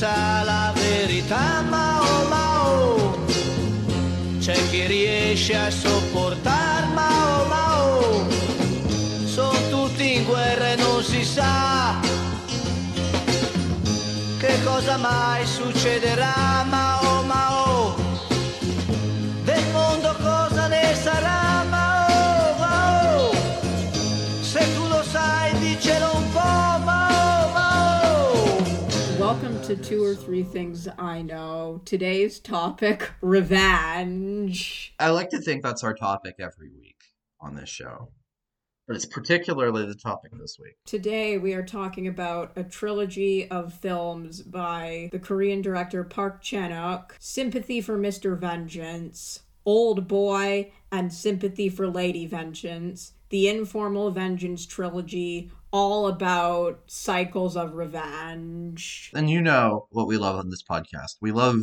sa la verità, ma oh ma oh, c'è chi riesce a sopportar, ma oh ma oh, sono tutti in guerra e non si sa che cosa mai succederà, ma oh to Two or Three Things I Know. Today's topic revenge. I like to think that's our topic every week on this show. But it's particularly the topic this week. Today we are talking about a trilogy of films by the Korean director Park Chan-wook, Sympathy for Mr. Vengeance, Old Boy, and Sympathy for Lady Vengeance, the Informal Vengeance trilogy, all about cycles of revenge. And you know what we love on this podcast. We love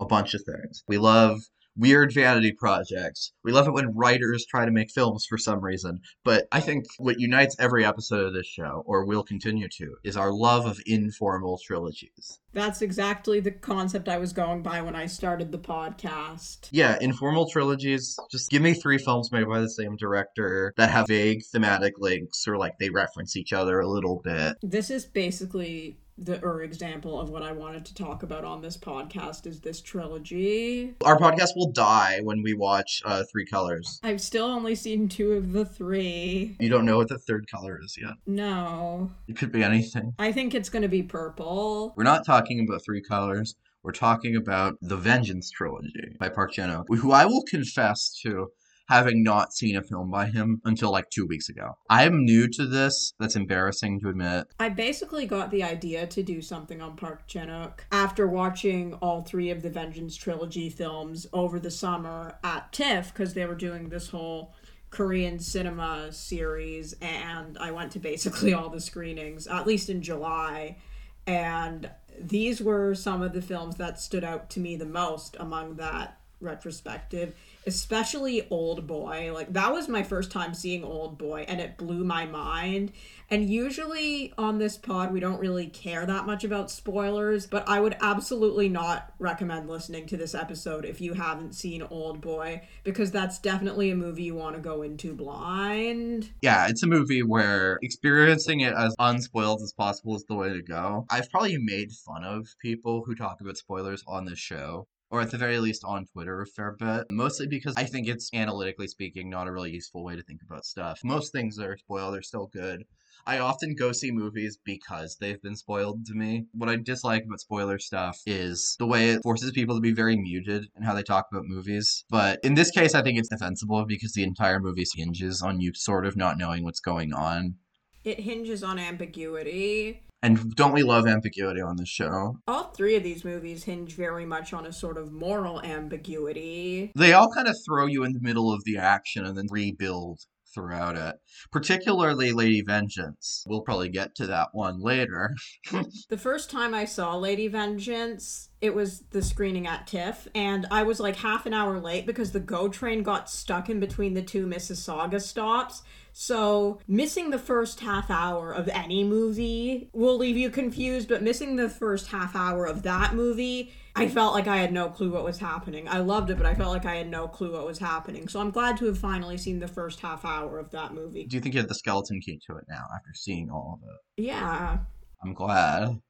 a bunch of things. We love weird vanity projects. We love it when writers try to make films for some reason. But I think what unites every episode of this show, or will continue to, is our love of informal trilogies. That's exactly the concept I was going by when I started the podcast. Yeah, informal trilogies. Just give me three films made by the same director that have vague thematic links or like they reference each other a little bit. This is basically the or example of what I wanted to talk about on this podcast is this trilogy. Our podcast will die when we watch uh, Three Colors. I've still only seen two of the three. You don't know what the third color is yet. No. It could be anything. I think it's gonna be purple. We're not talking about Three Colors. We're talking about the Vengeance trilogy by Park Chan-wook, who I will confess to having not seen a film by him until like two weeks ago. I am new to this. That's embarrassing to admit. I basically got the idea to do something on Park Chan-wook after watching all three of the Vengeance trilogy films over the summer at TIFF because they were doing this whole Korean cinema series, and I went to basically all the screenings, at least in July. And these were some of the films that stood out to me the most among that retrospective, especially Old Boy. Like, that was my first time seeing Old Boy, and it blew my mind. And usually on this pod, we don't really care that much about spoilers, but I would absolutely not recommend listening to this episode if you haven't seen Old Boy, because that's definitely a movie you want to go into blind. Yeah, it's a movie where experiencing it as unspoiled as possible is the way to go. I've probably made fun of people who talk about spoilers on this show. Or at the very least on Twitter a fair bit. Mostly because I think it's analytically speaking not a really useful way to think about stuff. Most things that are spoiled are still good. I often go see movies because they've been spoiled to me. What I dislike about spoiler stuff is the way it forces people to be very muted in how they talk about movies. But in this case, I think it's defensible because the entire movie hinges on you sort of not knowing what's going on. It hinges on ambiguity. And don't we love ambiguity on this show? All three of these movies hinge very much on a sort of moral ambiguity. They all kind of throw you in the middle of the action and then rebuild throughout it. Particularly Lady Vengeance. We'll probably get to that one later. The first time I saw Lady Vengeance, it was the screening at TIFF, and I was like half an hour late because the GO train got stuck in between the two Mississauga stops. So, missing the first half hour of any movie will leave you confused, but missing the first half hour of that movie, I felt like I had no clue what was happening. I loved it, but I felt like I had no clue what was happening. So, I'm glad to have finally seen the first half hour of that movie. Do you think you have the skeleton key to it now after seeing all of it? Yeah. I'm glad.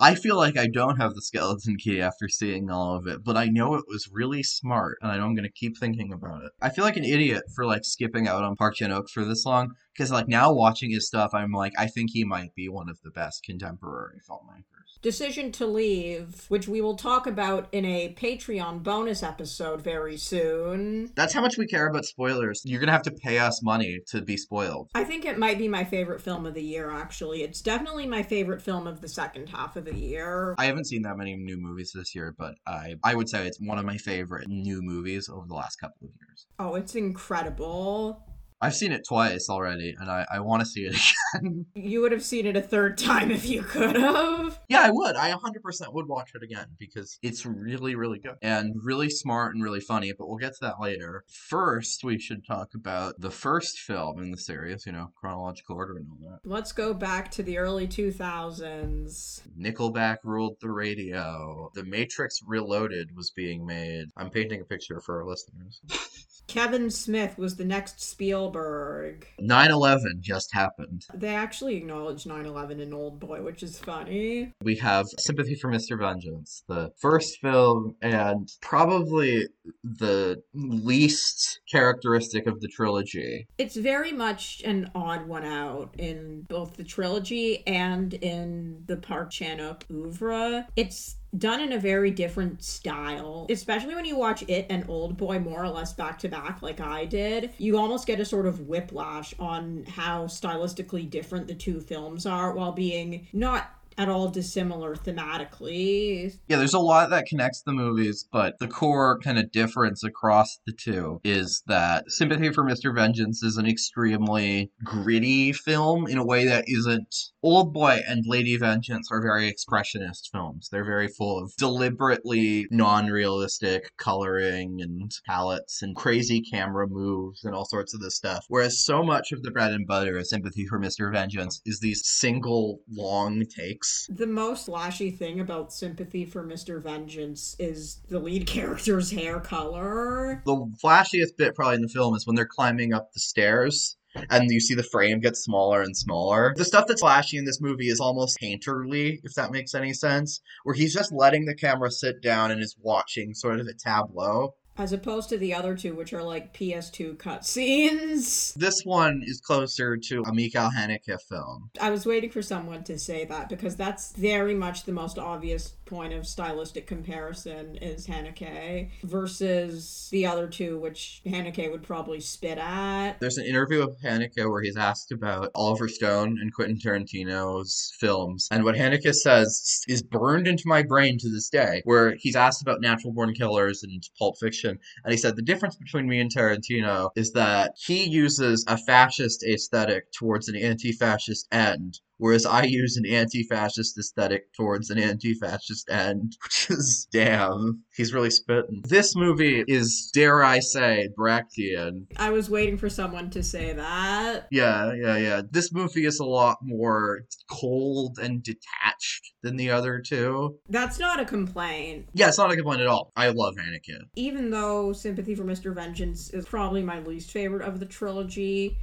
I feel like I don't have the skeleton key after seeing all of it, but I know it was really smart, and I know I'm gonna keep thinking about it. I feel like an idiot for like skipping out on Park Chan Wook for this long, because like now watching his stuff, I'm like, I think he might be one of the best contemporary filmmakers. Decision to Leave, which we will talk about in a Patreon bonus episode very soon. That's how much we care about spoilers. You're gonna have to pay us money to be spoiled. I think it might be my favorite film of the year, actually. It's definitely my favorite film of the second half of the year. I haven't seen that many new movies this year, but I I would say it's one of my favorite new movies over the last couple of years. Oh, it's incredible. I've seen it twice already, and I, I want to see it again. You would have seen it a third time if you could have. yeah, I would. I 100% would watch it again because it's really, really good and really smart and really funny, but we'll get to that later. First, we should talk about the first film in the series, you know, chronological order and all that. Let's go back to the early 2000s. Nickelback ruled the radio. The Matrix Reloaded was being made. I'm painting a picture for our listeners. Kevin Smith was the next Spielberg. 9 11 just happened. They actually acknowledged 9 11 in Old Boy, which is funny. We have Sympathy for Mr. Vengeance, the first film and probably the least characteristic of the trilogy. It's very much an odd one out in both the trilogy and in the Park Chan oeuvre. It's done in a very different style, especially when you watch it and Old Boy more or less back to back, like I did. You almost get a sort of whiplash on how stylistically different the two films are while being not at all dissimilar thematically. Yeah, there's a lot that connects the movies, but the core kind of difference across the two is that Sympathy for Mr. Vengeance is an extremely gritty film in a way that isn't. Old Boy and Lady Vengeance are very expressionist films. They're very full of deliberately non realistic coloring and palettes and crazy camera moves and all sorts of this stuff. Whereas so much of the bread and butter of Sympathy for Mr. Vengeance is these single long takes. The most flashy thing about Sympathy for Mr. Vengeance is the lead character's hair color. The flashiest bit probably in the film is when they're climbing up the stairs and you see the frame get smaller and smaller. The stuff that's flashy in this movie is almost painterly, if that makes any sense, where he's just letting the camera sit down and is watching sort of a tableau. As opposed to the other two, which are like PS2 cutscenes. This one is closer to a Michael Haneke film. I was waiting for someone to say that because that's very much the most obvious point of stylistic comparison is Haneke versus the other two, which Haneke would probably spit at. There's an interview with Haneke where he's asked about Oliver Stone and Quentin Tarantino's films, and what Haneke says is burned into my brain to this day, where he's asked about Natural Born Killers and Pulp Fiction, and he said the difference between me and Tarantino is that he uses a fascist aesthetic towards an anti-fascist end, whereas I use an anti-fascist aesthetic towards an anti-fascist end, which is damn, he's really spitting. This movie is, dare I say, Brechtian. I was waiting for someone to say that. Yeah, yeah, yeah. This movie is a lot more cold and detached than the other two. That's not a complaint. Yeah, it's not a complaint at all. I love Haneke. Even though Sympathy for Mr. Vengeance is probably my least favorite of the trilogy,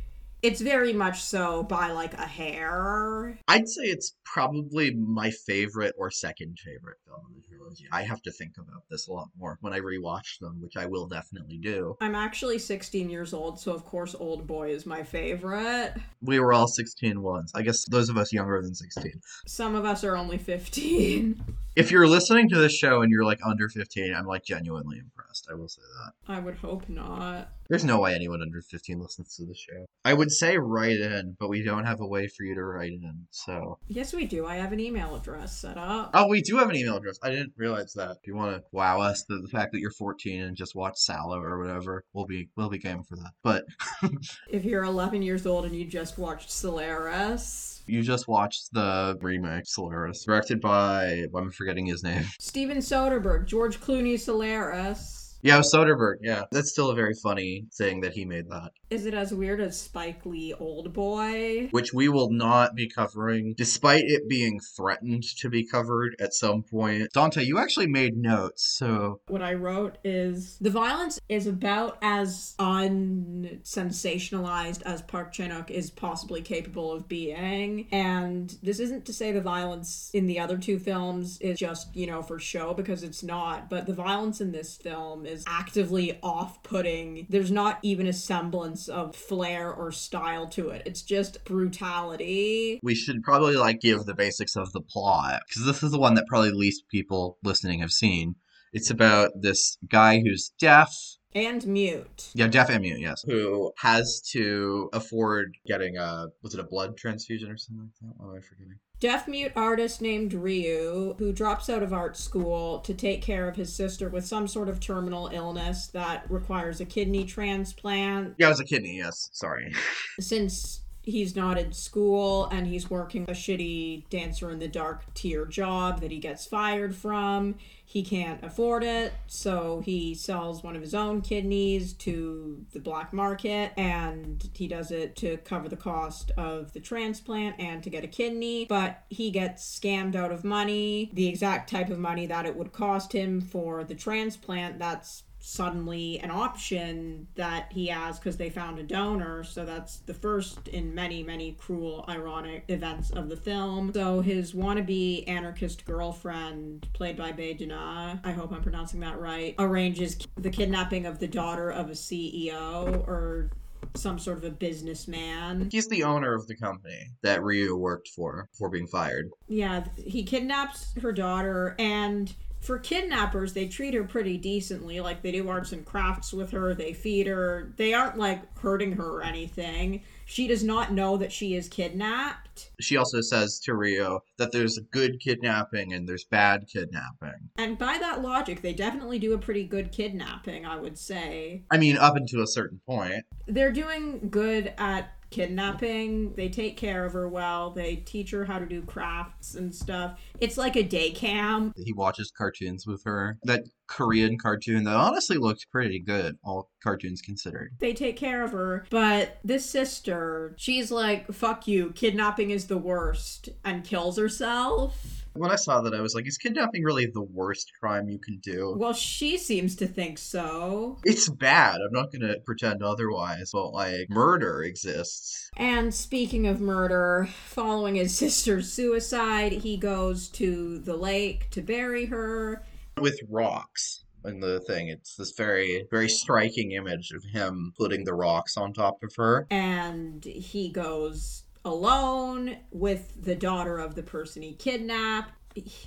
it's very much so by like a hair. I'd say it's probably my favorite or second favorite film of the trilogy. I have to think about this a lot more when I rewatch them, which I will definitely do. I'm actually 16 years old, so of course Old Boy is my favorite. We were all 16 once. I guess those of us younger than 16. Some of us are only 15. If you're listening to this show and you're like under 15, I'm like genuinely impressed. I will say that. I would hope not. There's no way anyone under 15 listens to the show. I would say write in, but we don't have a way for you to write in. So, Yes, we do. I have an email address set up. oh, we do have an email address. I didn't realize that. If you want to wow us, the, the fact that you're 14 and just watch Salò or whatever, we'll be we'll be game for that. But If you're 11 years old and you just watched Solaris, you just watched the remake Solaris, directed by I'm forgetting his name. Steven Soderbergh, George Clooney Solaris. Yeah, Soderbergh. Yeah, that's still a very funny thing that he made that. Is it as weird as Spike Lee Old Boy? which we will not be covering, despite it being threatened to be covered at some point. Dante, you actually made notes, so What I wrote is the violence is about as unsensationalized as Park Chan Wook is possibly capable of being. And this isn't to say the violence in the other two films is just, you know, for show because it's not, but the violence in this film is actively off putting. There's not even a semblance of flair or style to it, it's just brutality. we should probably like give the basics of the plot because this is the one that probably least people listening have seen. It's about this guy who's deaf And mute. Yeah, deaf and mute, yes. Who has to afford getting a was it a blood transfusion or something like that? What am I forgetting? Deaf mute artist named Ryu, who drops out of art school to take care of his sister with some sort of terminal illness that requires a kidney transplant. Yeah, it was a kidney, yes. Sorry. Since he's not in school and he's working a shitty dancer in the dark tier job that he gets fired from. He can't afford it, so he sells one of his own kidneys to the black market and he does it to cover the cost of the transplant and to get a kidney. But he gets scammed out of money, the exact type of money that it would cost him for the transplant. That's suddenly an option that he has because they found a donor. So that's the first in many, many cruel, ironic events of the film. So his wannabe anarchist girlfriend, played by Bae Doona, I hope I'm pronouncing that right, arranges the kidnapping of the daughter of a CEO or some sort of a businessman. He's the owner of the company that Ryu worked for before being fired. Yeah, he kidnaps her daughter and for kidnappers, they treat her pretty decently. Like they do arts and crafts with her, they feed her. They aren't like hurting her or anything. She does not know that she is kidnapped. She also says to Ryu that there's good kidnapping and there's bad kidnapping. And by that logic, they definitely do a pretty good kidnapping, I would say. I mean, up until a certain point. They're doing good at kidnapping. They take care of her well. They teach her how to do crafts and stuff. It's like a day camp. He watches cartoons with her. That Korean cartoon that honestly looked pretty good, all cartoons considered. They take care of her, but this sister, she's like, fuck you, kidnapping is the worst, and kills herself. When I saw that, I was like, is kidnapping really the worst crime you can do? Well, she seems to think so. It's bad. I'm not going to pretend otherwise, but like, murder exists. And speaking of murder, following his sister's suicide, he goes to the lake to bury her. With rocks in the thing. It's this very, very striking image of him putting the rocks on top of her. And he goes alone with the daughter of the person he kidnapped.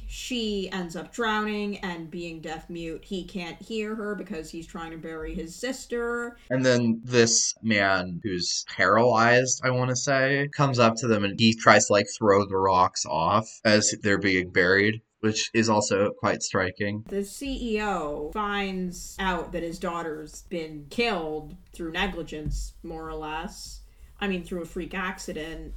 She ends up drowning and being deaf mute. He can't hear her because he's trying to bury his sister. And then this man who's paralyzed, I want to say, comes up to them and he tries to like throw the rocks off as they're being buried which is also quite striking. The CEO finds out that his daughter's been killed through negligence, more or less. I mean, through a freak accident.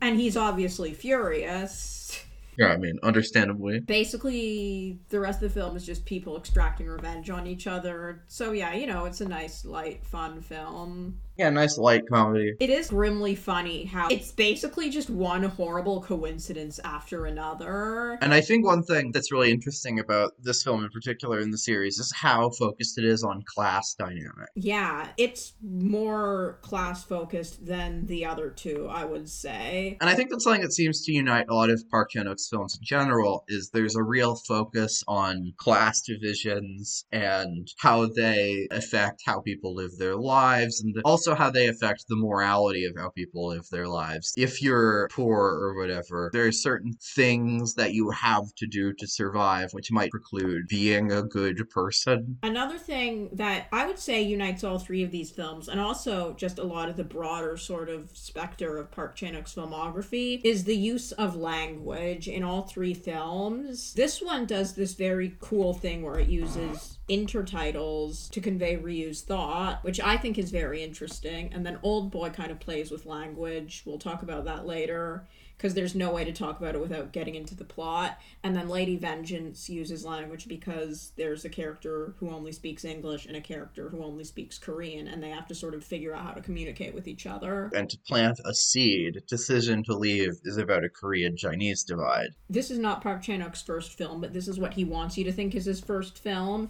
And he's obviously furious. Yeah, I mean, understandably. Basically, the rest of the film is just people extracting revenge on each other. So, yeah, you know, it's a nice, light, fun film. Yeah, nice light comedy. It is grimly funny how it's basically just one horrible coincidence after another. And I think one thing that's really interesting about this film in particular in the series is how focused it is on class dynamic. Yeah, it's more class focused than the other two, I would say. And I think that's something that seems to unite a lot of Park Chan-wook's films in general is there's a real focus on class divisions and how they affect how people live their lives and also also how they affect the morality of how people live their lives. If you're poor or whatever, there are certain things that you have to do to survive, which might preclude being a good person. Another thing that I would say unites all three of these films, and also just a lot of the broader sort of specter of Park Chan Wook's filmography, is the use of language in all three films. This one does this very cool thing where it uses intertitles to convey Ryu's thought, which I think is very interesting. And then Old Boy kind of plays with language. We'll talk about that later because there's no way to talk about it without getting into the plot. And then Lady Vengeance uses language because there's a character who only speaks English and a character who only speaks Korean, and they have to sort of figure out how to communicate with each other. And to plant a seed, Decision to Leave is about a Korean Chinese divide. This is not Park Chan Wook's first film, but this is what he wants you to think is his first film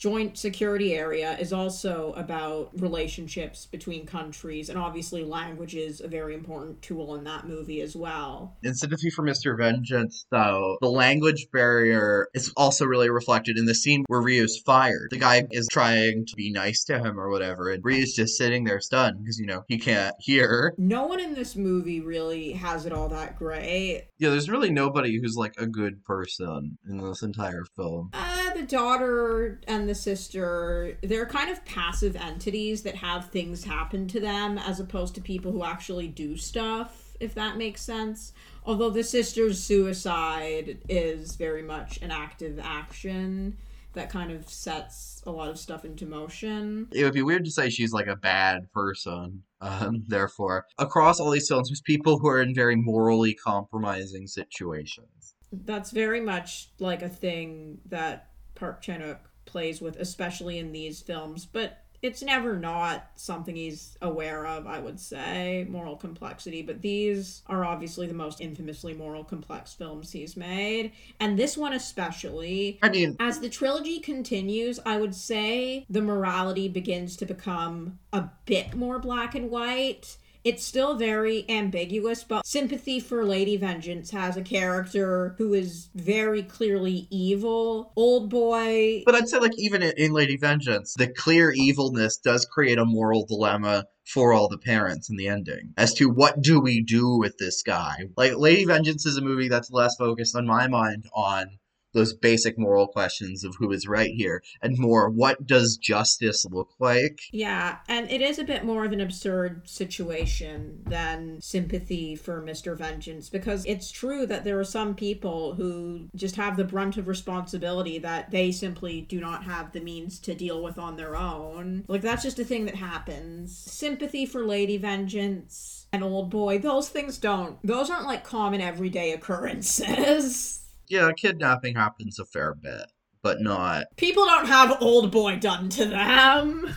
joint security area is also about relationships between countries and obviously language is a very important tool in that movie as well. In sympathy for mr vengeance though the language barrier is also really reflected in the scene where ryu's fired. The guy is trying to be nice to him or whatever and ryu's just sitting there stunned because you know he can't hear. No one in this movie really has it all that great yeah there's really nobody who's like a good person in this entire film. Uh, the daughter and the sister, they're kind of passive entities that have things happen to them as opposed to people who actually do stuff, if that makes sense. Although the sister's suicide is very much an active action that kind of sets a lot of stuff into motion. It would be weird to say she's like a bad person. Um, therefore, across all these films, there's people who are in very morally compromising situations. That's very much like a thing that Park Chan Wook plays with, especially in these films. But it's never not something he's aware of, I would say, moral complexity. But these are obviously the most infamously moral complex films he's made. And this one especially. I mean, As the trilogy continues, I would say the morality begins to become a bit more black and white. It's still very ambiguous, but Sympathy for Lady Vengeance has a character who is very clearly evil. Old boy but I'd say like even in, Lady Vengeance, the clear evilness does create a moral dilemma for all the parents in the ending as to what do we do with this guy. Like Lady Vengeance is a movie that's less focused on my mind on those basic moral questions of who is right here and more what does justice look like Yeah, and it is a bit more of an absurd situation than sympathy for Mr. Vengeance because it's true that there are some people who just have the brunt of responsibility that they simply do not have the means to deal with on their own. Like, that's just a thing that happens. Sympathy for Lady Vengeance. and Old Boy, those things don't. Those aren't like common everyday occurrences. yeah kidnapping happens a fair bit but not People don't have Old Boy done to them.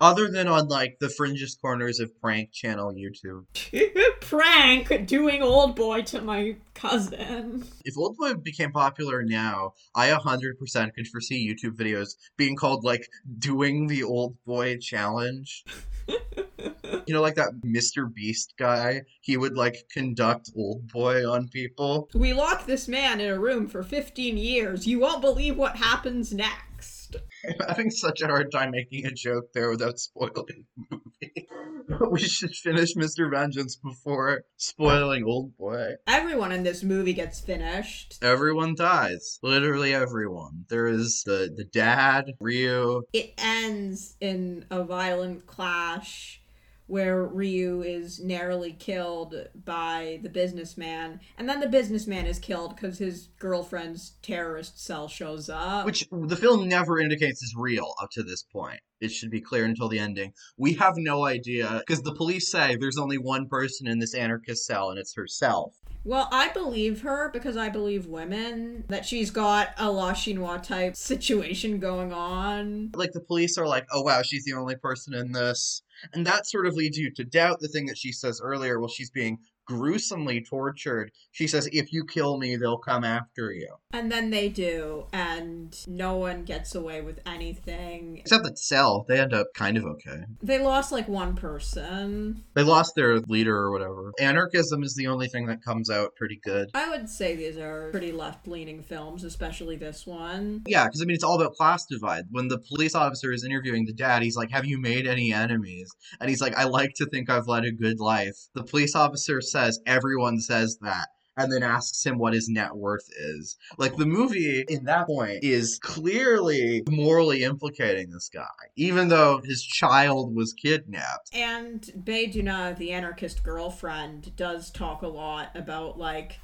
other than on like the fringest corners of prank channel youtube Prank doing Old Boy to my cousin. if old boy became popular now i 100% could foresee youtube videos being called like doing the old boy challenge you know like that mr beast guy he would like conduct old boy on people. We locked this man in a room for 15 years. You won't believe what happens next. i'm having such a hard time making a joke there without spoiling the movie. We should finish mr vengeance before spoiling old boy. Everyone in this movie gets finished. everyone dies. Literally everyone. There is the the dad ryu. It ends in a violent clash where Ryu is narrowly killed by the businessman, and then the businessman is killed because his girlfriend's terrorist cell shows up. which the film never indicates is real up to this point. It should be clear until the ending. We have no idea because the police say there's only one person in this anarchist cell and it's herself. Well, I believe her because I believe women that she's got a La Chinoise type situation going on. Like the police are like, oh wow, she's the only person in this. And that sort of leads you to doubt the thing that she says earlier while she's being gruesomely tortured. She says, if you kill me, they'll come after you. And then they do, and no one gets away with anything. Except that Cell, they end up kind of okay. They lost like one person. They lost their leader or whatever. Anarchism is the only thing that comes out pretty good. I would say these are pretty left leaning films, especially this one. Yeah, because I mean, it's all about class divide. When the police officer is interviewing the dad, he's like, Have you made any enemies? And he's like, I like to think I've led a good life. The police officer says, Everyone says that. And then asks him what his net worth is. Like, the movie, in that point, is clearly morally implicating this guy, even though his child was kidnapped. And Bae Doona, the anarchist girlfriend, does talk a lot about like,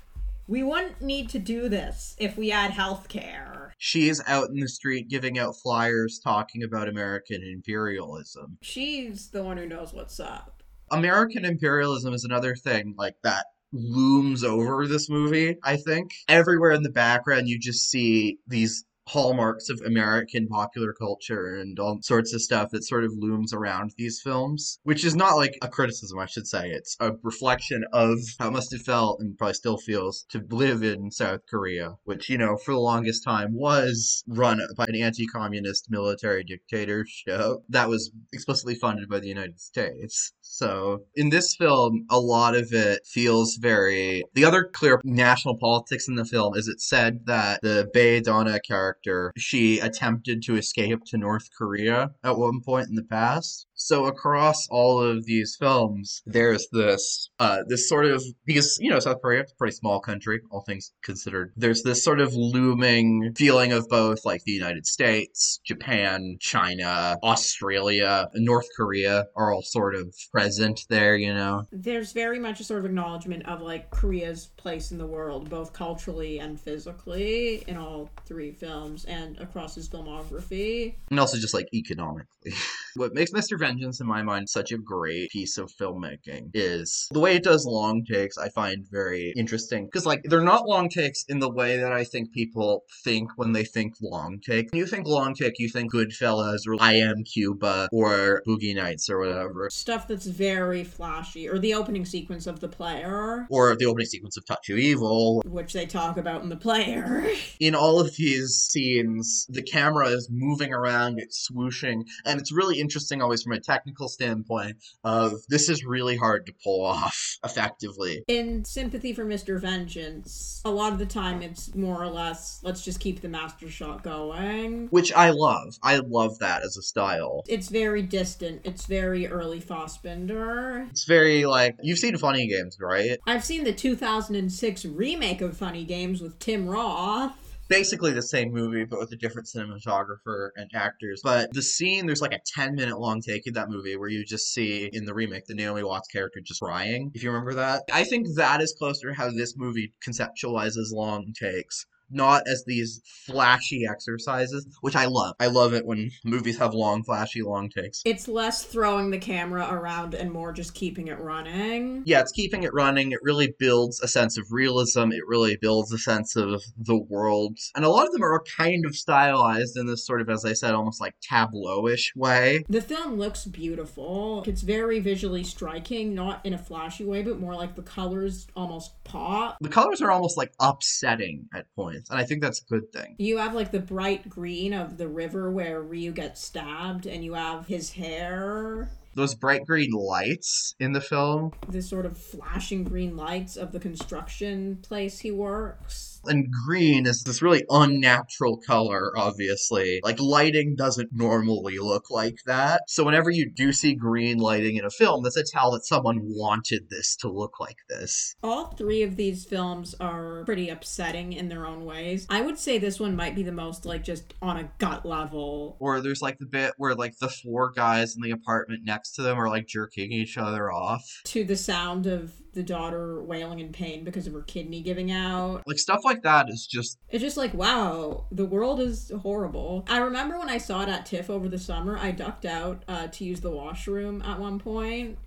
we wouldn't need to do this if we had health care. She is out in the street giving out flyers talking about American imperialism. She's the one who knows what's up. American imperialism is another thing like that looms over this movie, I think. Everywhere in the background you just see these hallmarks of American popular culture and all sorts of stuff that sort of looms around these films, which is not like a criticism, I should say. It's a reflection of how it must have felt and probably still feels to live in South Korea, which, you know, for the longest time was run by an anti communist military dictatorship that was explicitly funded by the United States. So in this film, a lot of it feels very. The other clear national politics in the film is it said that the Bae Doona character she attempted to escape to North Korea at one point in the past. So across all of these films, there's this uh this sort of because you know South Korea is a pretty small country, all things considered. There's this sort of looming feeling of both like the United States, Japan, China, Australia, North Korea are all sort of present there, you know. There's very much a sort of acknowledgement of like Korea's place in the world, both culturally and physically, in all three films and across his filmography. And also just like economically. what makes Mr. Vengeance in my mind such a great piece of filmmaking is the way it does long takes I find very interesting. Because like they're not long takes in the way that I think people think when they think long take. When you think long take, you think Goodfellas or I Am Cuba or Boogie Nights or whatever. Stuff that's very flashy, or the opening sequence of The Player, Or the opening sequence of Touch of Evil. which they talk about in The Player. In all of these scenes, the camera is moving around, it's swooshing, and it's really interesting always from a technical standpoint of this is really hard to pull off effectively. in Sympathy for Mr. Vengeance, a lot of the time it's more or less, let's just keep the master shot going. Which I love. I love that as a style. It's very distant. It's very early Fassbinder. It's very like you've seen Funny Games, right? I've seen the 2006 remake of Funny Games with Tim Roth. Basically the same movie, but with a different cinematographer and actors. But the scene, there's like a 10 minute long take in that movie where you just see in the remake the Naomi Watts character just crying, if you remember that. I think that is closer to how this movie conceptualizes long takes. Not as these flashy exercises, which I love. I love it when movies have long, flashy, long takes. It's less throwing the camera around and more just keeping it running. yeah, it's keeping it running. It really builds a sense of realism. It really builds a sense of the world. And a lot of them are kind of stylized in this sort of, as I said, almost like tableau-ish way. The film looks beautiful. It's very visually striking, not in a flashy way, but more like the colors almost pop. The colors are almost like upsetting at points, and I think that's a good thing. You have like the bright green of the river where Ryu gets stabbed, and you have his hair, Those bright green lights in the film the sort of flashing green lights of the construction place he works. And green is this really unnatural color, obviously. Like, lighting doesn't normally look like that. So, whenever you do see green lighting in a film, that's a tell that someone wanted this to look like this. All three of these films are pretty upsetting in their own ways. I would say this one might be the most like just on a gut level. Or there's like the bit where, like, the four guys in the apartment next to them are, like, jerking each other off. To the sound of the daughter wailing in pain because of her kidney giving out. Like, stuff like that is just. It's just like, wow, the world is horrible. I remember when I saw it at TIFF over the summer, I ducked out uh, to use the washroom at one point,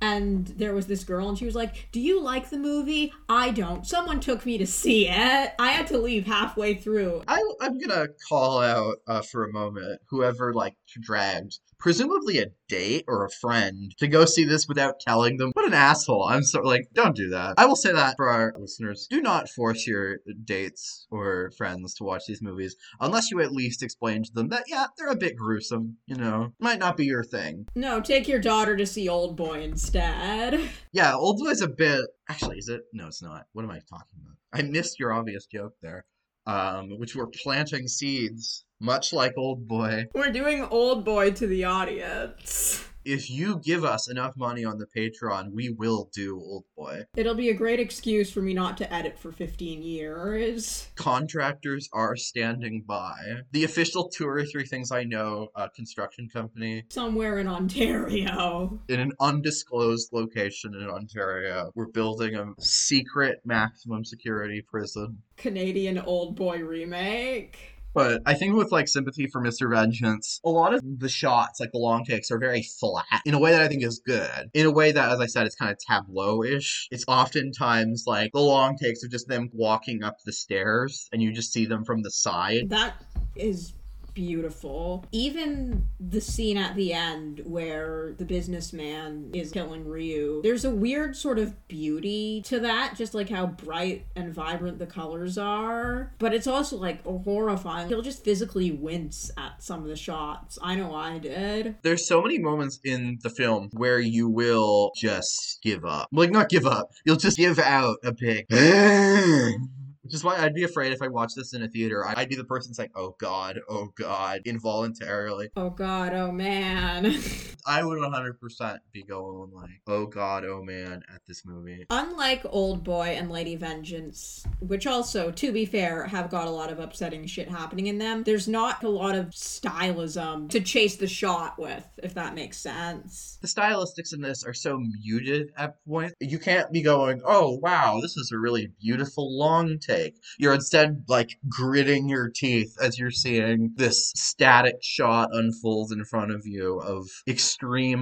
And there was this girl, and she was like, Do you like the movie? I don't. Someone took me to see it. I had to leave halfway through. I, I'm gonna call out uh, for a moment whoever like dragged presumably a date or a friend to go see this without telling them. What an asshole! I'm so like, don't do that. I will say that for our listeners: do not force your dates or friends to watch these movies unless you at least explain to them that yeah, they're a bit gruesome. You know, might not be your thing. No, take your daughter to see Old Boy instead. Yeah, Old Boy's a bit. Actually, is it? No, it's not. What am I talking about? I missed your obvious joke there, um, which were planting seeds, much like Old Boy. We're doing Old Boy to the audience. If you give us enough money on the Patreon, we will do Old Boy. It'll be a great excuse for me not to edit for 15 years. Contractors are standing by. The official two or three things I know uh, construction company Somewhere in Ontario. in an undisclosed location in Ontario. We're building a secret maximum security prison. Canadian Old Boy remake. But I think with like sympathy for Mr. Vengeance, a lot of the shots, like the long takes, are very flat in a way that I think is good. In a way that, as I said, it's kind of tableau-ish. It's oftentimes like the long takes of just them walking up the stairs, and you just see them from the side. That is beautiful. Even the scene at the end where the businessman is killing Ryu, there's a weird sort of beauty to that, just like how bright and vibrant the colors are. But it's also like horrifying. You'll just physically wince at some of the shots. I know I did. There's so many moments in the film where you will just give up. Like not give up. You'll just give out a big Which is why I'd be afraid if I watched this in a theater. I'd be the person saying, "Oh God, oh God," involuntarily. Oh god, oh man. I would 100% be going like, oh god, oh man, at this movie. Unlike Old Boy and Lady Vengeance, which also, to be fair, have got a lot of upsetting shit happening in them, there's not a lot of stylism to chase the shot with, if that makes sense. The stylistics in this are so muted at points. You can't be going, oh wow, this is a really beautiful long take. You're instead like gritting your teeth as you're seeing this static shot unfold in front of you of extreme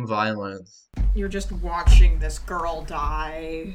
violence. You're just watching this girl die.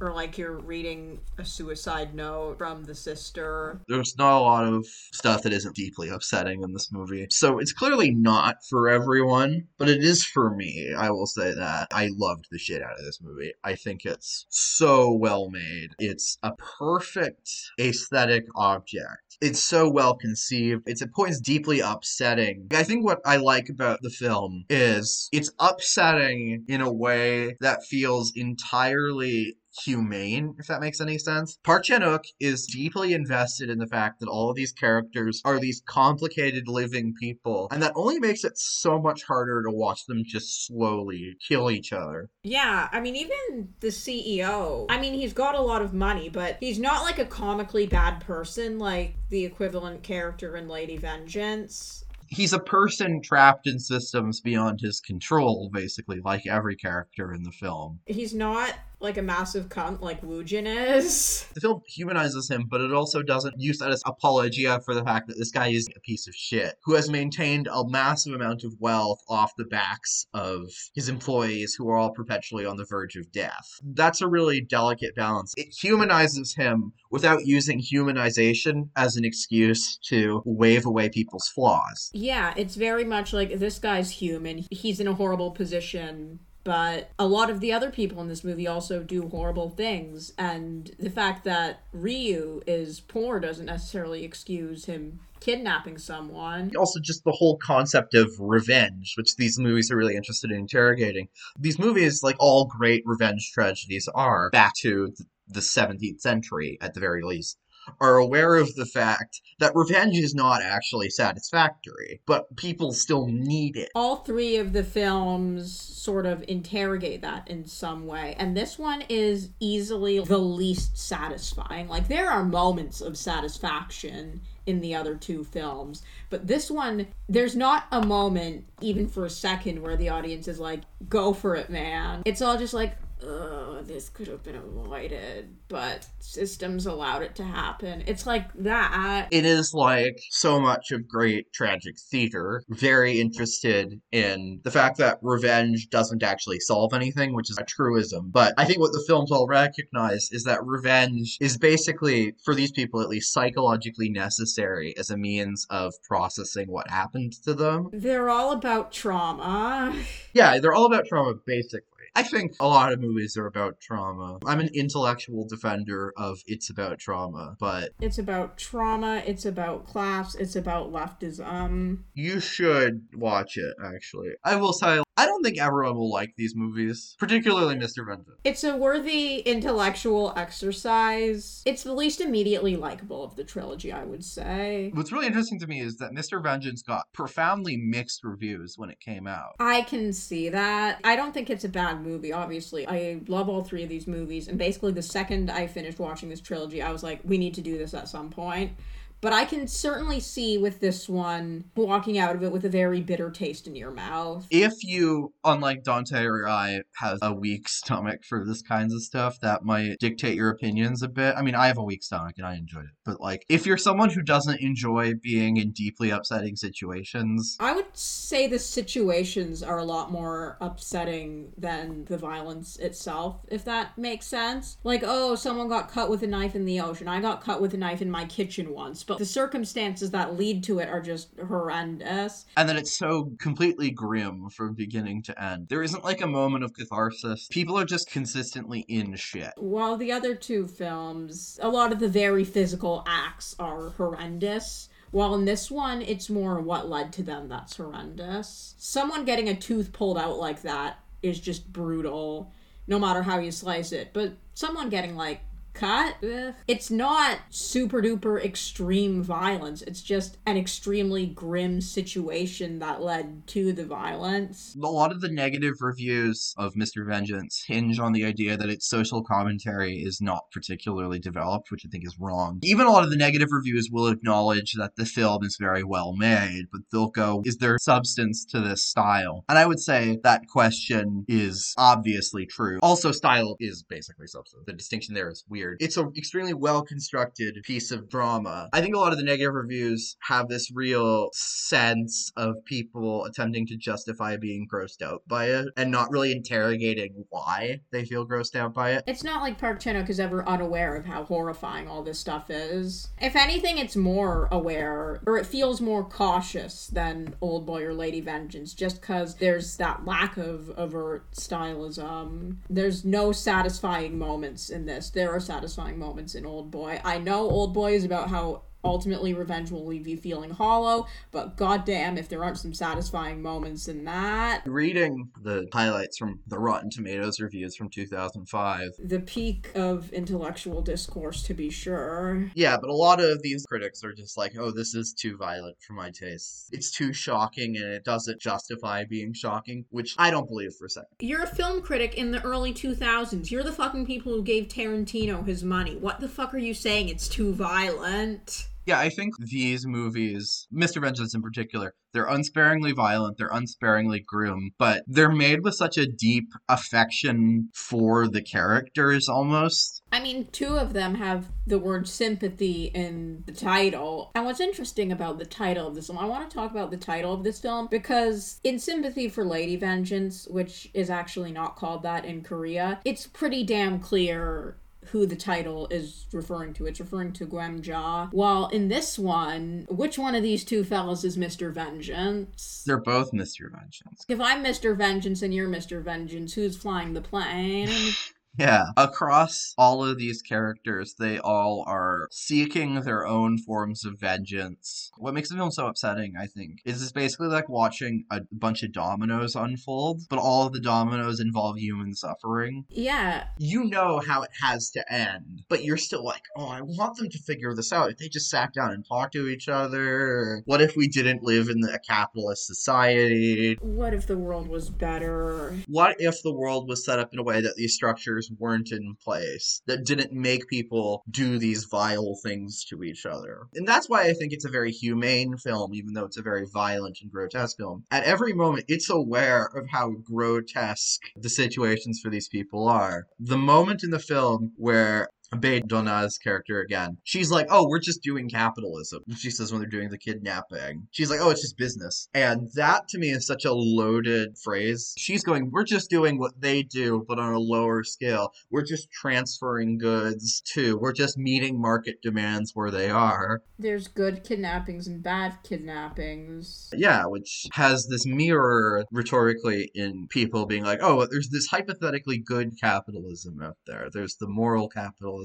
Or like you're reading a suicide note from the sister. There's not a lot of stuff that isn't deeply upsetting in this movie. So it's clearly not for everyone, but it is for me. I will say that. I loved the shit out of this movie. I think it's so well made. It's a perfect aesthetic object. It's so well conceived. It's at points deeply upsetting. I think what I like about the film is it's upsetting in a way that feels entirely humane, if that makes any sense. Park Chan Wook is deeply invested in the fact that all of these characters are these complicated living people, and that only makes it so much harder to watch them just slowly kill each other. Yeah, I mean, even the CEO, I mean, he's got a lot of money, but he's not like a comically bad person like the equivalent character in Lady Vengeance. He's a person trapped in systems beyond his control, basically, like every character in the film. He's not like a massive cunt like Woojin is. The film humanizes him, but it also doesn't use that as apologia for the fact that this guy is a piece of shit who has maintained a massive amount of wealth off the backs of his employees who are all perpetually on the verge of death. That's a really delicate balance. It humanizes him without using humanization as an excuse to wave away people's flaws. Yeah, it's very much like this guy's human. He's in a horrible position but a lot of the other people in this movie also do horrible things and the fact that Ryu is poor doesn't necessarily excuse him kidnapping someone. Also, just the whole concept of revenge, which these movies are really interested in interrogating. These movies, like all great revenge tragedies are, back to the 17th century at the very least, are aware of the fact that revenge is not actually satisfactory, but people still need it. All three of the films sort of interrogate that in some way, and this one is easily the least satisfying. Like, there are moments of satisfaction in the other two films. But this one, there's not a moment, even for a second, where the audience is like, go for it, man. It's all just like, Ugh, this could have been avoided, but systems allowed it to happen. It's like that. It is like so much of great tragic theater, very interested in the fact that revenge doesn't actually solve anything, which is a truism. But I think what the films all recognize is that revenge is basically, for these people at least, psychologically necessary as a means of processing what happened to them. They're all about trauma. Yeah, they're all about trauma, basically. I think a lot of movies are about trauma. I'm an intellectual defender of it's about trauma, but It's about trauma, it's about class, it's about leftism. you should watch it, actually. I will say, I don't think everyone will like these movies, particularly Mr. Vengeance. It's a worthy intellectual exercise. It's the least immediately likable of the trilogy, I would say. What's really interesting to me is that Mr. Vengeance got profoundly mixed reviews when it came out. I can see that. I don't think it's a bad movie, obviously. I love all three of these movies, and basically, the second I finished watching this trilogy, I was like, we need to do this at some point. But I can certainly see with this one walking out of it with a very bitter taste in your mouth. If you, unlike Dante or I, have a weak stomach for this kinds of stuff, that might dictate your opinions a bit. I mean, I have a weak stomach and I enjoyed it. But, like, if you're someone who doesn't enjoy being in deeply upsetting situations, I would say the situations are a lot more upsetting than the violence itself, if that makes sense. Like, oh, someone got cut with a knife in the ocean. I got cut with a knife in my kitchen once, but the circumstances that lead to it are just horrendous. and then it's so completely grim from beginning to end. There isn't like a moment of catharsis. People are just consistently in shit. While the other two films, a lot of the very physical acts are horrendous. While in this one, it's more what led to them that's horrendous. Someone getting a tooth pulled out like that is just brutal, no matter how you slice it. But someone getting, like, cut with. It's not super duper extreme violence. It's just an extremely grim situation that led to the violence. A lot of the negative reviews of Mr. Vengeance hinge on the idea that its social commentary is not particularly developed, which I think is wrong. Even a lot of the negative reviews will acknowledge that the film is very well made, but they'll go, is there substance to this style? And I would say that question is obviously true. Also, style is basically substance. The distinction there is weird. It's an extremely well constructed piece of drama. I think a lot of the negative reviews have this real sense of people attempting to justify being grossed out by it and not really interrogating why they feel grossed out by it. It's not like Park Chan-wook is ever unaware of how horrifying all this stuff is. If anything, it's more aware, or it feels more cautious than Old Boy or Lady Vengeance, just because there's that lack of overt stylism. There's no satisfying moments in this. There are satisfying moments in Old Boy. I know Old Boy is about how ultimately revenge will leave you feeling hollow but goddamn if there aren't some satisfying moments in that. Reading the highlights from the Rotten Tomatoes reviews from 2005, the peak of intellectual discourse to be sure. Yeah, but a lot of these critics are just like, oh, this is too violent for my taste. It's too shocking and it doesn't justify being shocking, which I don't believe for a second. you're a film critic in the early 2000s you're the fucking people who gave tarantino his money. What the fuck are you saying? It's too violent Yeah, I think these movies, Mr. Vengeance in particular, they're unsparingly violent, they're unsparingly grim, but they're made with such a deep affection for the characters almost. I mean, two of them have the word sympathy in the title. And what's interesting about the title of this film, I want to talk about the title of this film because in Sympathy for Lady Vengeance, which is actually not called that in Korea, it's pretty damn clear who the title is referring to. It's referring to Geum Ja. While in this one, which one of these two fellas is Mr. Vengeance? They're both Mr. Vengeance. If I'm Mr. Vengeance and you're Mr. Vengeance, who's flying the plane? Yeah. Across all of these characters, they all are seeking their own forms of vengeance. What makes the film so upsetting, I think, is it's basically like watching a bunch of dominoes unfold, but all of the dominoes involve human suffering. yeah, You know how it has to end, but you're still like, oh, I want them to figure this out. If they just sat down and talked to each other, what if we didn't live in a capitalist society? what if the world was better? what if the world was set up in a way that these structures weren't in place that didn't make people do these vile things to each other. And that's why i think it's a very humane film even though it's a very violent and grotesque film. At every moment it's aware of how grotesque the situations for these people are. The moment in the film where Bae Doona's character again. She's like, "Oh, we're just doing capitalism." She says when they're doing the kidnapping. She's like, "Oh, it's just business." And that to me is such a loaded phrase. She's going, "We're just doing what they do, but on a lower scale. We're just transferring goods too. We're just meeting market demands where they are." There's good kidnappings and bad kidnappings. Yeah, which has this mirror rhetorically in people being like, oh, there's this hypothetically good capitalism out there. There's the moral capitalism,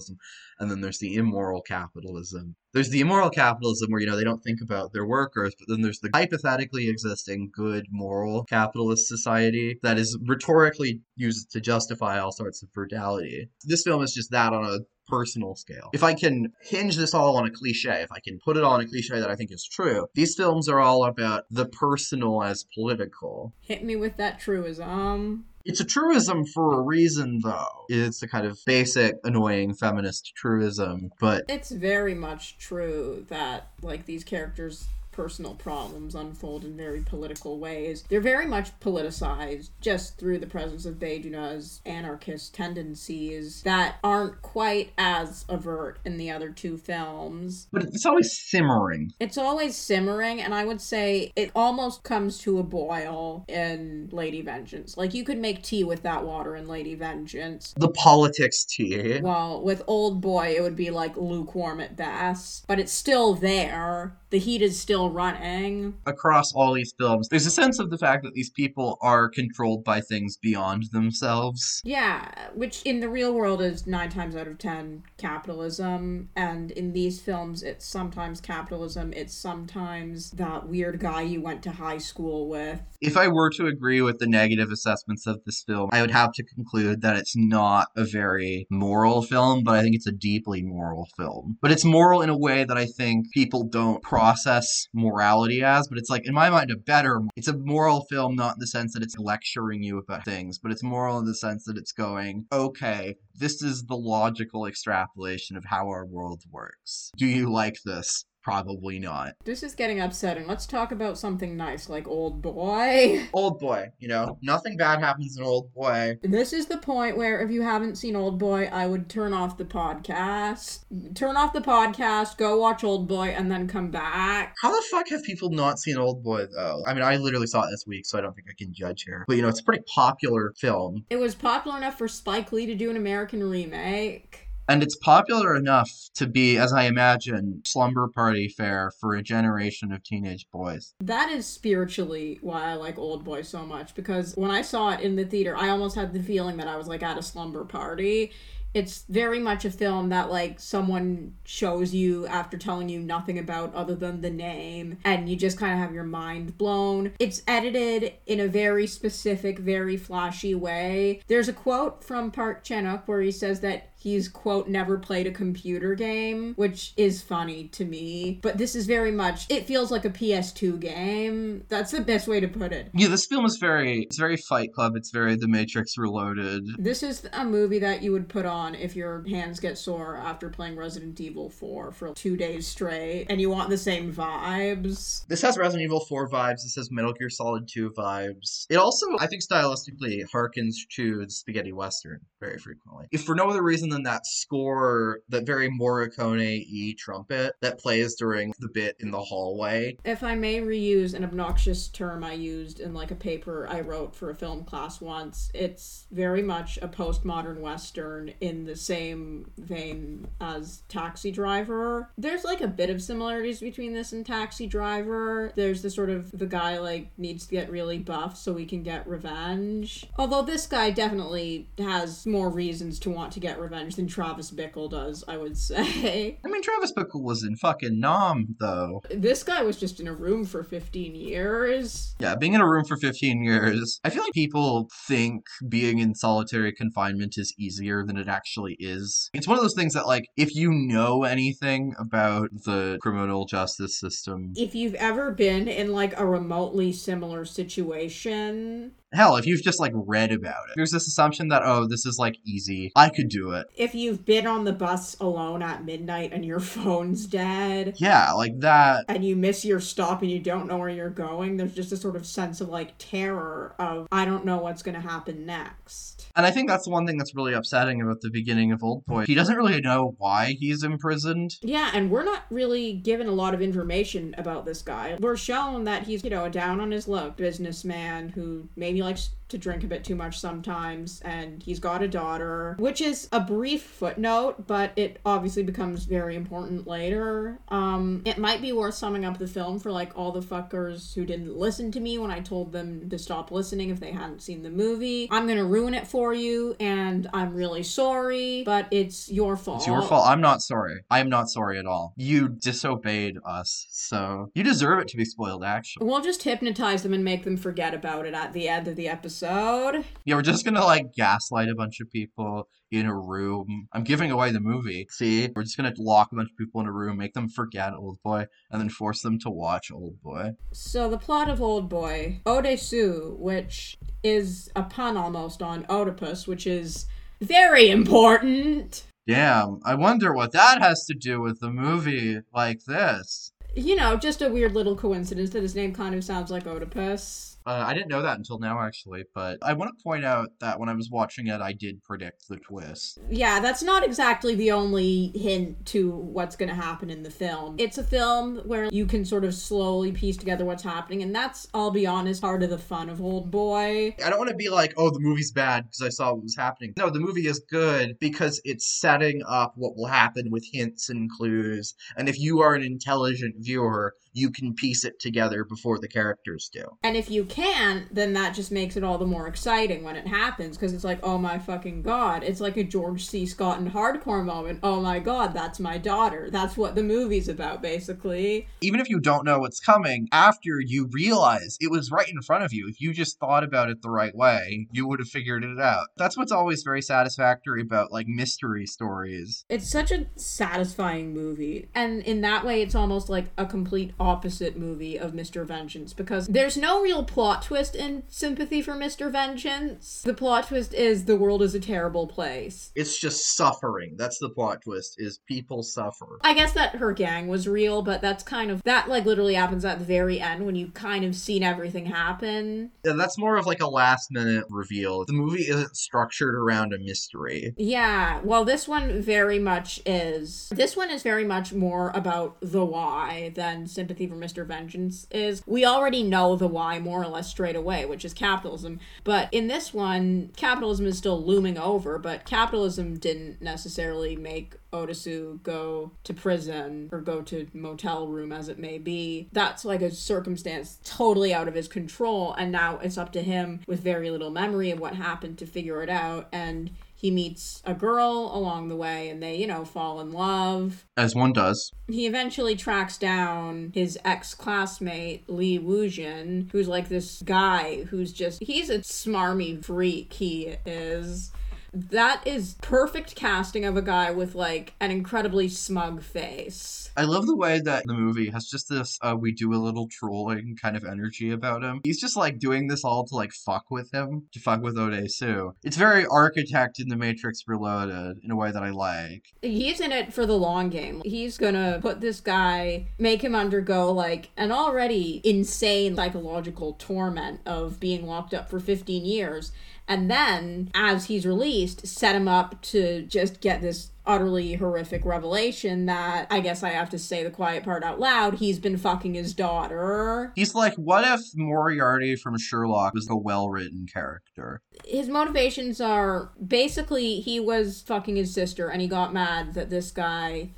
and then there's the immoral capitalism. There's the immoral capitalism where, you know, they don't think about their workers, but then there's the hypothetically existing good moral capitalist society that is rhetorically used to justify all sorts of brutality. This film is just that on a personal scale. If I can hinge this all on a cliche, if I can put it on a cliche that I think is true, these films are all about the personal as political. Hit me with that truism. It's a truism for a reason, though. It's a kind of basic, annoying feminist truism, but It's very much true that, like, these characters' personal problems unfold in very political ways. They're very much politicized just through the presence of Bae Doona's anarchist tendencies that aren't quite as overt in the other two films. but it's always simmering. It's always simmering, and I would say it almost comes to a boil in Lady Vengeance. Like, you could make tea with that water in Lady Vengeance. The politics tea. Well, with Old Boy, it would be like lukewarm at best, but it's still there. The heat is still running. across all these films, there's a sense of the fact that these people are controlled by things beyond themselves. Yeah, which in the real world is nine times out of ten capitalism, and in these films, it's sometimes capitalism, it's sometimes that weird guy you went to high school with. If I were to agree with the negative assessments of this film, I would have to conclude that it's not a very moral film, but I think it's a deeply moral film. But it's moral in a way that I think people don't process morality as, but it's like, in my mind, a better. It's a moral film, not in the sense that it's lecturing you about things, but it's moral in the sense that it's going, okay, this is the logical extrapolation of how our world works. Do you like this? Probably not. This is getting upsetting. Let's talk about something nice like Old Boy. Old boy, you know, nothing bad happens in Old Boy. This is the point where if you haven't seen Old Boy, I would turn off the podcast. Turn off the podcast, go watch Old Boy, and then come back. How the fuck have people not seen Old Boy though? I mean, I literally saw it this week, so I don't think I can judge here. But you know, it's a pretty popular film. It was popular enough for Spike Lee to do an American remake. And it's popular enough to be, as I imagine, slumber party fare for a generation of teenage boys. That is spiritually why I like Old Boy so much because when I saw it in the theater, I almost had the feeling that I was like at a slumber party. It's very much a film that like someone shows you after telling you nothing about other than the name and you just kind of have your mind blown. It's edited in a very specific, very flashy way. There's a quote from Park Chan-wook where he says that he's quote never played a computer game which is funny to me but this is very much it feels like a ps2 game that's the best way to put it Yeah, this film is very, it's very Fight Club. It's very The Matrix Reloaded. this is a movie that you would put on if your hands get sore after playing resident evil 4 for two days straight and you want the same vibes This has Resident Evil 4 vibes. This has Metal Gear Solid 2 vibes. It also, I think, stylistically harkens to the spaghetti western very frequently. If for no other reason than that score, that very Morricone E trumpet that plays during the bit in the hallway. if i may reuse an obnoxious term i used in like a paper i wrote for a film class once it's very much a postmodern western in the same vein as taxi driver. There's like a bit of similarities between this and taxi driver. There's the sort of the guy like needs to get really buff so he can get revenge. Although this guy definitely has more reasons to want to get revenge than travis bickle does i would say. I mean, Travis Bickle was in fucking Nam, though. this guy was just in a room for 15 years. Yeah, being in a room for 15 years, I feel like people think being in solitary confinement is easier than it actually is. It's one of those things that, like, if you know anything about the criminal justice system, if you've ever been in like a remotely similar situation, hell, if you've just, like, read about it, there's this assumption that, oh, this is, like, easy. I could do it. if you've been on the bus alone at midnight and your phone's dead Yeah, like that. and you miss your stop and you don't know where you're going, there's just a sort of sense of like terror of I don't know what's going to happen next. And I think that's the one thing that's really upsetting about the beginning of Old Boy. He doesn't really know why he's imprisoned. Yeah, and we're not really given a lot of information about this guy. We're shown that he's, you know, a down on his luck businessman who maybe likes to drink a bit too much sometimes, and he's got a daughter, which is a brief footnote, but it obviously becomes very important later. Um, it might be worth summing up the film for like all the fuckers who didn't listen to me when I told them to stop listening if they hadn't seen the movie. I'm gonna ruin it for you, and I'm really sorry, but it's your fault. It's your fault. I'm not sorry. I am not sorry at all. You disobeyed us, so you deserve it to be spoiled, actually. We'll just hypnotize them and make them forget about it at the end of the episode. Yeah, we're just gonna like gaslight a bunch of people in a room. I'm giving away the movie. See, we're just gonna lock a bunch of people in a room, make them forget Old Boy, and then force them to watch Old Boy. So the plot of Old Boy, Odesu, which is a pun almost on Oedipus, which is very important. Damn, I wonder what that has to do with the movie like this. You know, just a weird little coincidence that his name kind of sounds like Oedipus. Uh, I didn't know that until now, actually, but I want to point out that when I was watching it, I did predict the twist. Yeah, that's not exactly the only hint to what's going to happen in the film. It's a film where you can sort of slowly piece together what's happening, and that's, I'll be honest, part of the fun of Old Boy. I don't want to be like, oh, the movie's bad because I saw what was happening. No, the movie is good because it's setting up what will happen with hints and clues. And if you are an intelligent viewer, you can piece it together before the characters do. And if you can't, then that just makes it all the more exciting when it happens because it's like, oh my fucking god. It's like a George C. Scott and hardcore moment. Oh my god, that's my daughter. That's what the movie's about, basically. Even if you don't know what's coming, after you realize it was right in front of you, if you just thought about it the right way, you would have figured it out. That's what's always very satisfactory about like mystery stories. It's such a satisfying movie. And in that way, it's almost like a complete opposite movie of Mr. Vengeance because there's no real plot twist in Sympathy for Mr. Vengeance. The plot twist is the world is a terrible place. It's just suffering. That's the plot twist is people suffer. I guess that her gang was real, but that's kind of that like literally happens at the very end when you've kind of seen everything happen. Yeah, that's more of like a last minute reveal. The movie isn't structured around a mystery. Yeah, well this one very much is. This one is very much more about the why than Sympathy for Mr. Vengeance is. We already know the why more or less straight away, which is capitalism. But in this one, capitalism is still looming over, but capitalism didn't necessarily make Otisu go to prison or go to motel room as it may be. That's like a circumstance totally out of his control and now it's up to him with very little memory of what happened to figure it out and he meets a girl along the way and they, you know, fall in love. As one does. He eventually tracks down his ex classmate, Lee Woojin, who's like this guy who's just, he's a smarmy freak, he is that is perfect casting of a guy with like an incredibly smug face. I love the way that the movie has just this uh, we do a little trolling kind of energy about him. He's just like doing this all to like fuck with him, to fuck with Odesu. It's very architect in the Matrix Reloaded in a way that I like. He's in it for the long game. He's gonna put this guy, make him undergo like an already insane psychological torment of being locked up for 15 years and then as he's released set him up to just get this utterly horrific revelation that I guess I have to say the quiet part out loud. He's been fucking his daughter. He's like, what if Moriarty from Sherlock was a well written character? His motivations are basically he was fucking his sister and he got mad that this guy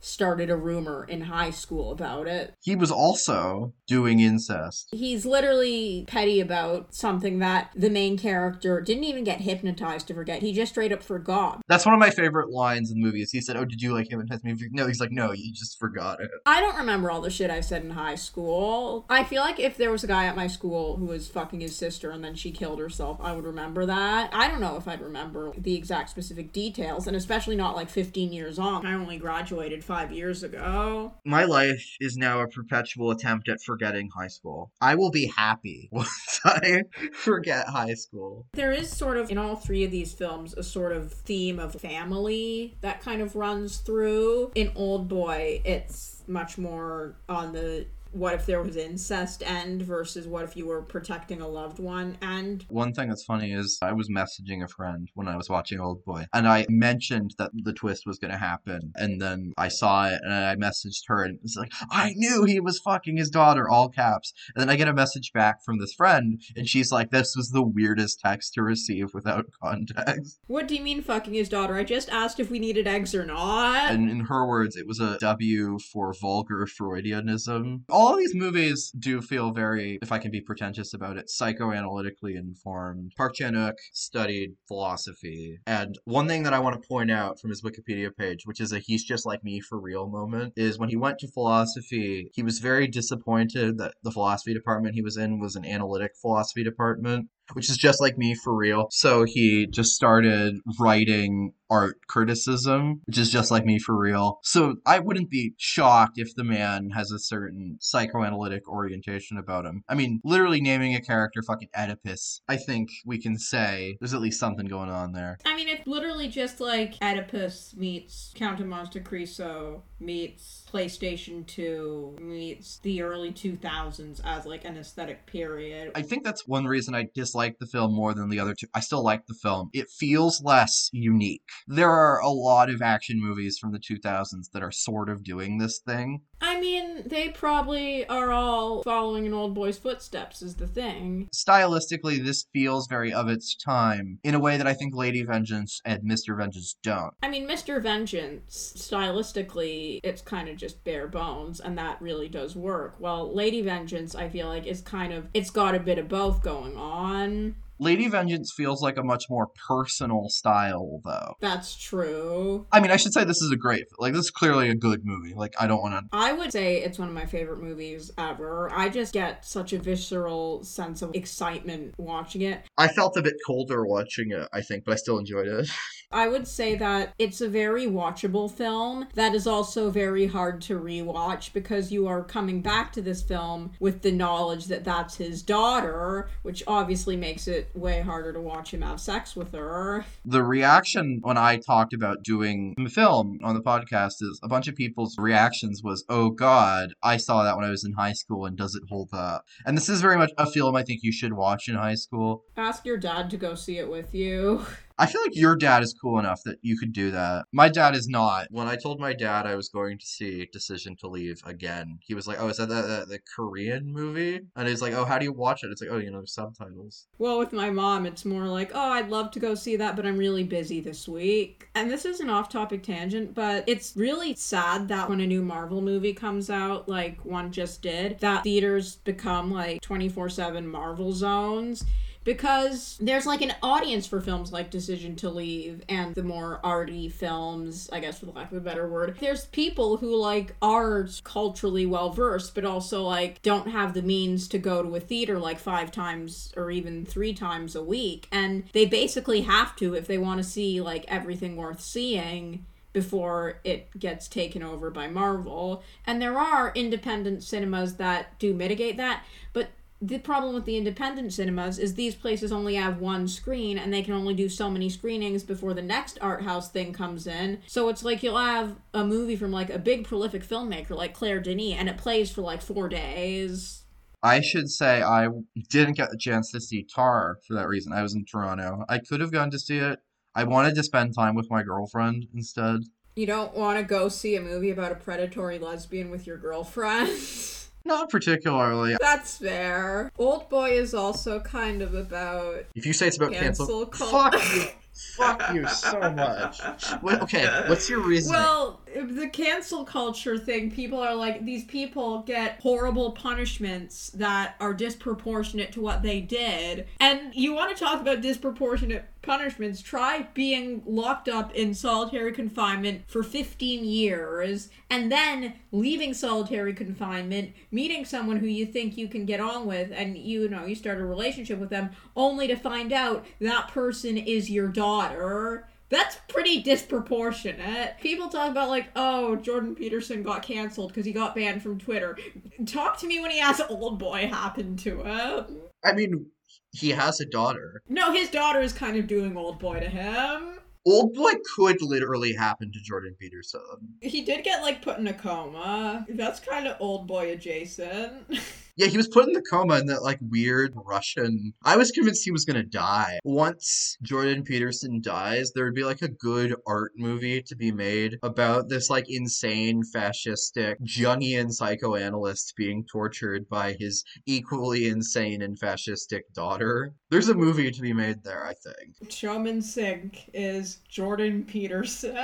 started a rumor in high school about it. He was also doing incest. He's literally petty about something that the main character didn't even get hypnotized to forget. He just straight up forgot. That's one of my favorite lines in the movie. Is he said, "Oh, did you like hypnotize me?" No, he's like, "No, you just forgot it." I don't remember all the shit I said in high school. I feel like if there was a guy at my school who was fucking his sister and then she killed herself, I would remember that. I don't know if I'd remember the exact specific details, and especially not like 15 years on. I only graduated five years ago. My life is now a perpetual attempt at forgetting high school. I will be happy once I forget high school. There is sort of, in all three of these films, a sort of theme of family that kind of runs through. In Old Boy, it's much more on the what if there was incest end versus what if you were protecting a loved one end. One thing that's funny is I was messaging a friend when I was watching Old Boy, and I mentioned that the twist was going to happen, and then I saw it, and I messaged her, and it's like, I knew he was fucking his daughter, all caps. And then I get a message back from this friend, and she's like, this was the weirdest text to receive without context. What do you mean fucking his daughter? I just asked if we needed eggs or not. And in her words, it was a W for vulgar Freudianism all of these movies do feel very, if I can be pretentious about it, psychoanalytically informed. Park Chan Wook studied philosophy. And one thing that I want to point out from his Wikipedia page, which is a he's just like me for real moment, is when he went to philosophy, he was very disappointed that the philosophy department he was in was an analytic philosophy department which is just like me for real. So he just started writing art criticism, which is just like me for real. So I wouldn't be shocked if the man has a certain psychoanalytic orientation about him. I mean, literally naming a character fucking Oedipus, I think we can say there's at least something going on there. I mean, it's literally just like Oedipus meets Count of Monte Cristo meets PlayStation 2 meets the early 2000s as like an aesthetic period. I think that's one reason I dislike dislike the film more than the other two. I still like the film. It feels less unique. There are a lot of action movies from the 2000s that are sort of doing this thing. I mean, they probably are all following an old boy's footsteps, is the thing. Stylistically, this feels very of its time in a way that I think Lady Vengeance and Mr. Vengeance don't. I mean, Mr. Vengeance, stylistically, it's kind of just bare bones, and that really does work. Well, Lady Vengeance, I feel like, is kind of, it's got a bit of both going on. Lady Vengeance feels like a much more personal style, though. That's true. I mean, I should say this is a great, like, this is clearly a good movie. Like, I don't want to. I would say it's one of my favorite movies ever. I just get such a visceral sense of excitement watching it. I felt a bit colder watching it, I think, but I still enjoyed it. I would say that it's a very watchable film that is also very hard to rewatch because you are coming back to this film with the knowledge that that's his daughter, which obviously makes it way harder to watch him have sex with her. The reaction when I talked about doing the film on the podcast is a bunch of people's reactions was, oh God, I saw that when I was in high school and does it hold up? And this is very much a film I think you should watch in high school. Ask your dad to go see it with you. I feel like your dad is cool enough that you could do that. My dad is not. When I told my dad I was going to see Decision to Leave again, he was like, "Oh, is that the, the, the Korean movie?" And he's like, "Oh, how do you watch it?" It's like, "Oh, you know, subtitles." Well, with my mom, it's more like, "Oh, I'd love to go see that, but I'm really busy this week." And this is an off-topic tangent, but it's really sad that when a new Marvel movie comes out, like one just did, that theaters become like 24/7 Marvel zones because there's like an audience for films like Decision to Leave and the more arty films, I guess for the lack of a better word. There's people who like are culturally well versed, but also like don't have the means to go to a theater like five times or even three times a week. And they basically have to if they want to see like everything worth seeing before it gets taken over by Marvel. And there are independent cinemas that do mitigate that, but the problem with the independent cinemas is these places only have one screen and they can only do so many screenings before the next art house thing comes in. So it's like you'll have a movie from like a big prolific filmmaker like Claire Denis and it plays for like 4 days. I should say I didn't get the chance to see Tar for that reason. I was in Toronto. I could have gone to see it. I wanted to spend time with my girlfriend instead. You don't want to go see a movie about a predatory lesbian with your girlfriend? Not particularly. That's fair. Old Boy is also kind of about If you say it's about cancel cancel, culture. fuck you, fuck you so much. What, okay, what's your reason? Well, the cancel culture thing, people are like, these people get horrible punishments that are disproportionate to what they did. And you want to talk about disproportionate punishments, try being locked up in solitary confinement for 15 years and then leaving solitary confinement, meeting someone who you think you can get on with, and you know, you start a relationship with them, only to find out that person is your daughter. That's pretty disproportionate. People talk about like, oh, Jordan Peterson got canceled because he got banned from Twitter. Talk to me when he has old boy happen to him. I mean, he has a daughter. No, his daughter is kind of doing old boy to him. Old boy could literally happen to Jordan Peterson. He did get like put in a coma. That's kind of old boy adjacent. Yeah, he was put in the coma in that like weird Russian. I was convinced he was gonna die. Once Jordan Peterson dies, there would be like a good art movie to be made about this like insane fascistic Jungian psychoanalyst being tortured by his equally insane and fascistic daughter. There's a movie to be made there, I think. Choi Min-sik is Jordan Peterson.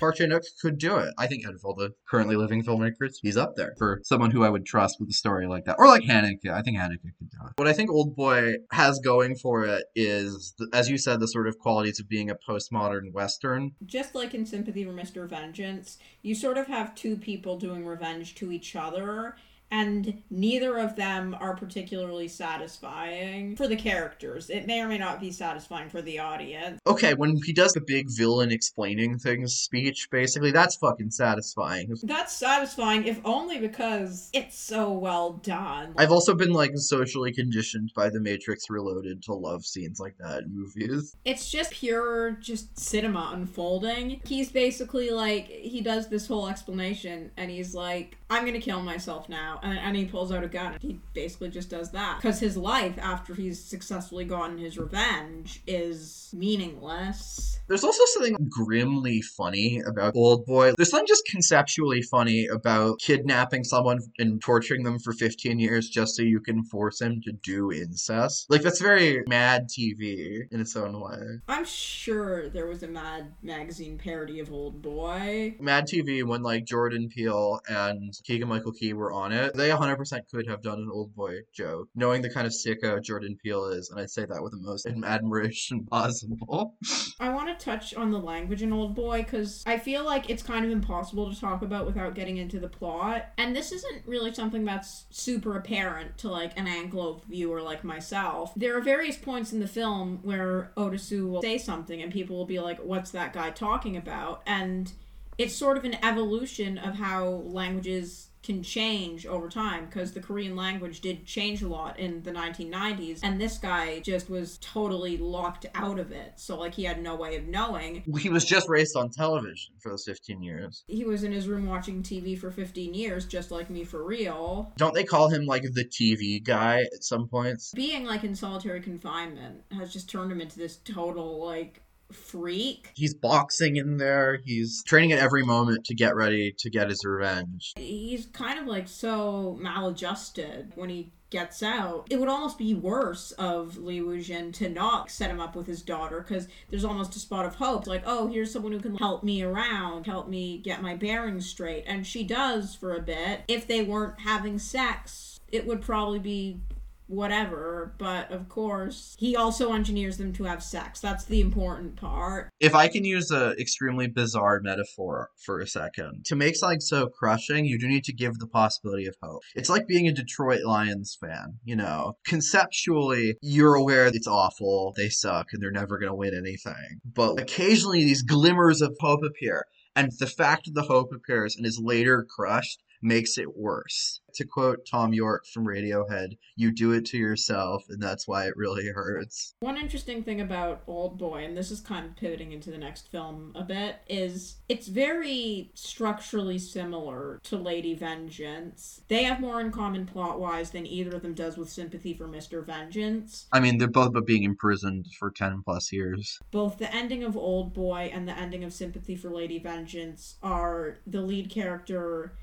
Park Chan-wook could do it. I think out of all the currently living filmmakers, he's up there for someone who I would trust with a story like that, or like Haneke. I think Haneke could do it. What I think Old Boy has going for it is, as you said, the sort of qualities of being a postmodern western. Just like in Sympathy for Mr. Vengeance, you sort of have two people doing revenge to each other. And neither of them are particularly satisfying for the characters. It may or may not be satisfying for the audience. Okay, when he does the big villain explaining things speech, basically, that's fucking satisfying. That's satisfying, if only because it's so well done. I've also been like socially conditioned by The Matrix Reloaded to love scenes like that in movies. It's just pure, just cinema unfolding. He's basically like, he does this whole explanation, and he's like, I'm gonna kill myself now. And, and he pulls out a gun. He basically just does that. Because his life, after he's successfully gotten his revenge, is meaningless. There's also something grimly funny about Old Boy. There's something just conceptually funny about kidnapping someone and torturing them for 15 years just so you can force him to do incest. Like, that's very mad TV in its own way. I'm sure there was a Mad Magazine parody of Old Boy. Mad TV, when like Jordan Peele and Keegan Michael Key were on it, they 100% could have done an Old Boy joke, knowing the kind of sicko Jordan Peele is, and I say that with the most admiration possible. I want to touch on the language in Old Boy because I feel like it's kind of impossible to talk about without getting into the plot. And this isn't really something that's super apparent to like an Anglo viewer like myself. There are various points in the film where Otisu will say something and people will be like, What's that guy talking about? And it's sort of an evolution of how languages can change over time because the Korean language did change a lot in the 1990s and this guy just was totally locked out of it so like he had no way of knowing He was just raised on television for those 15 years. he was in his room watching TV for 15 years just like me for real Don't they call him like the TV guy at some points? being like in solitary confinement has just turned him into this total like freak He's boxing in there. He's training at every moment to get ready to get his revenge. he's kind of like so maladjusted when he gets out. It would almost be worse of Lee Woojin to not set him up with his daughter because there's almost a spot of hope. Like, oh, here's someone who can help me around, help me get my bearings straight. And she does for a bit. If they weren't having sex, it would probably be whatever but of course he also engineers them to have sex that's the important part If I can use a extremely bizarre metaphor for a second, to make something so crushing, you do need to give the possibility of hope. It's like being a Detroit Lions fan, you know. Conceptually, you're aware it's awful, they suck, and they're never going to win anything. But occasionally these glimmers of hope appear, and the fact that the hope appears and is later crushed makes it worse. To quote Thom Yorke from Radiohead, you do it to yourself, and that's why it really hurts. One interesting thing about Old Boy, and this is kind of pivoting into the next film a bit, is it's very structurally similar to Lady Vengeance. They have more in common plot wise than either of them does with Sympathy for Mr. Vengeance. I mean, they're both about being imprisoned for 10 plus years. Both the ending of Old Boy and the ending of Sympathy for Lady Vengeance are the lead character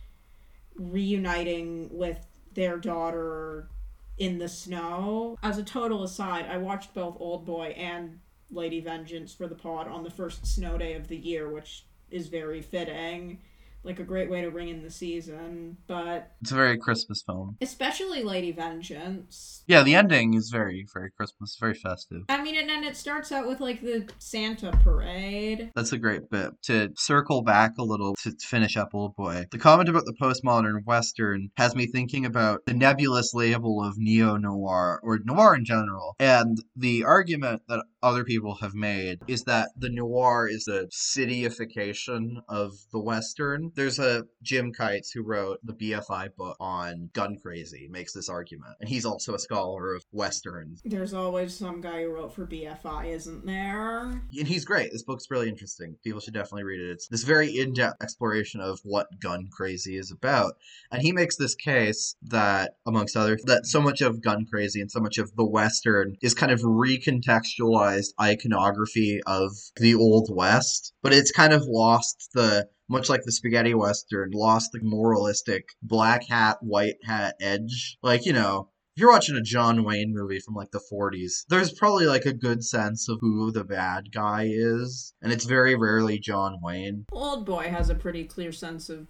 reuniting with their daughter in the snow. As a total aside, I watched both Old Boy and Lady Vengeance for the pod on the first snow day of the year, which is very fitting. Like a great way to ring in the season. But It's a very Christmas film. especially Lady Vengeance. Yeah, the ending is very, very Christmas, very festive. I mean, and then it starts out with like the Santa parade. That's a great bit. To circle back a little to finish up Old Boy, the comment about the postmodern Western has me thinking about the nebulous label of neo noir, or noir in general. And the argument that other people have made is that the noir is a cityification of the Western. There's a Jim Kitses who wrote the BFI book on Gun Crazy, makes this argument. And he's also a scholar of Westerns. There's always some guy who wrote for BFI, isn't there? and he's great. This book's really interesting. People should definitely read it. It's this very in-depth exploration of what gun crazy is about. And he makes this case that, amongst others, that so much of gun crazy and so much of the Western is kind of recontextualized iconography of the Old West, but it's kind of lost the much like the spaghetti western, lost the moralistic black hat, white hat edge. Like, you know, if you're watching a John Wayne movie from like the 40s, there's probably like a good sense of who the bad guy is, and it's very rarely John Wayne. Old Boy has a pretty clear sense of,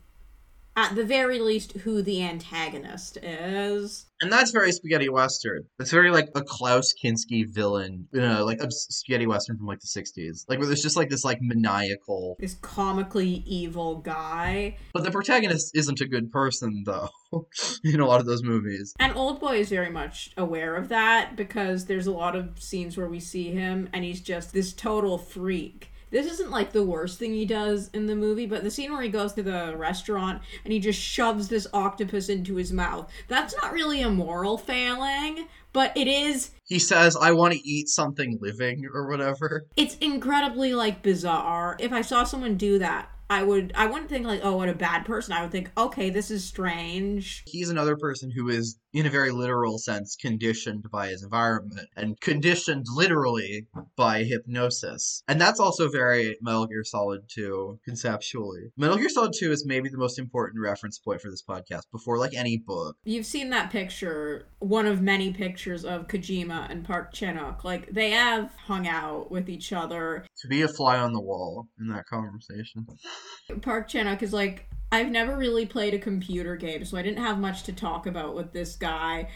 at the very least, who the antagonist is. And that's very spaghetti western. It's very like a Klaus Kinski villain, you know, like a spaghetti western from like the 60s. Like where there's just like this like maniacal, This comically evil guy. but the protagonist isn't a good person though. in a lot of those movies. And Old Boy is very much aware of that because there's a lot of scenes where we see him and he's just this total freak. This isn't like the worst thing he does in the movie, but the scene where he goes to the restaurant and he just shoves this octopus into his mouth. That's not really a moral failing, but it is He says, I want to eat something living or whatever. it's incredibly like bizarre. If I saw someone do that, I would I wouldn't think like, oh, what a bad person. I would think, okay, this is strange. He's another person who is, in a very literal sense, conditioned by his environment and conditioned literally by hypnosis. And that's also very Metal Gear Solid 2 conceptually. Metal Gear Solid 2 is maybe the most important reference point for this podcast before like any book. You've seen that picture, one of many pictures of Kojima and Park Chan-wook. Like they have hung out with each other. To be a fly on the wall in that conversation. Park Chan-wook is like, I've never really played a computer game, so I didn't have much to talk about with this guy.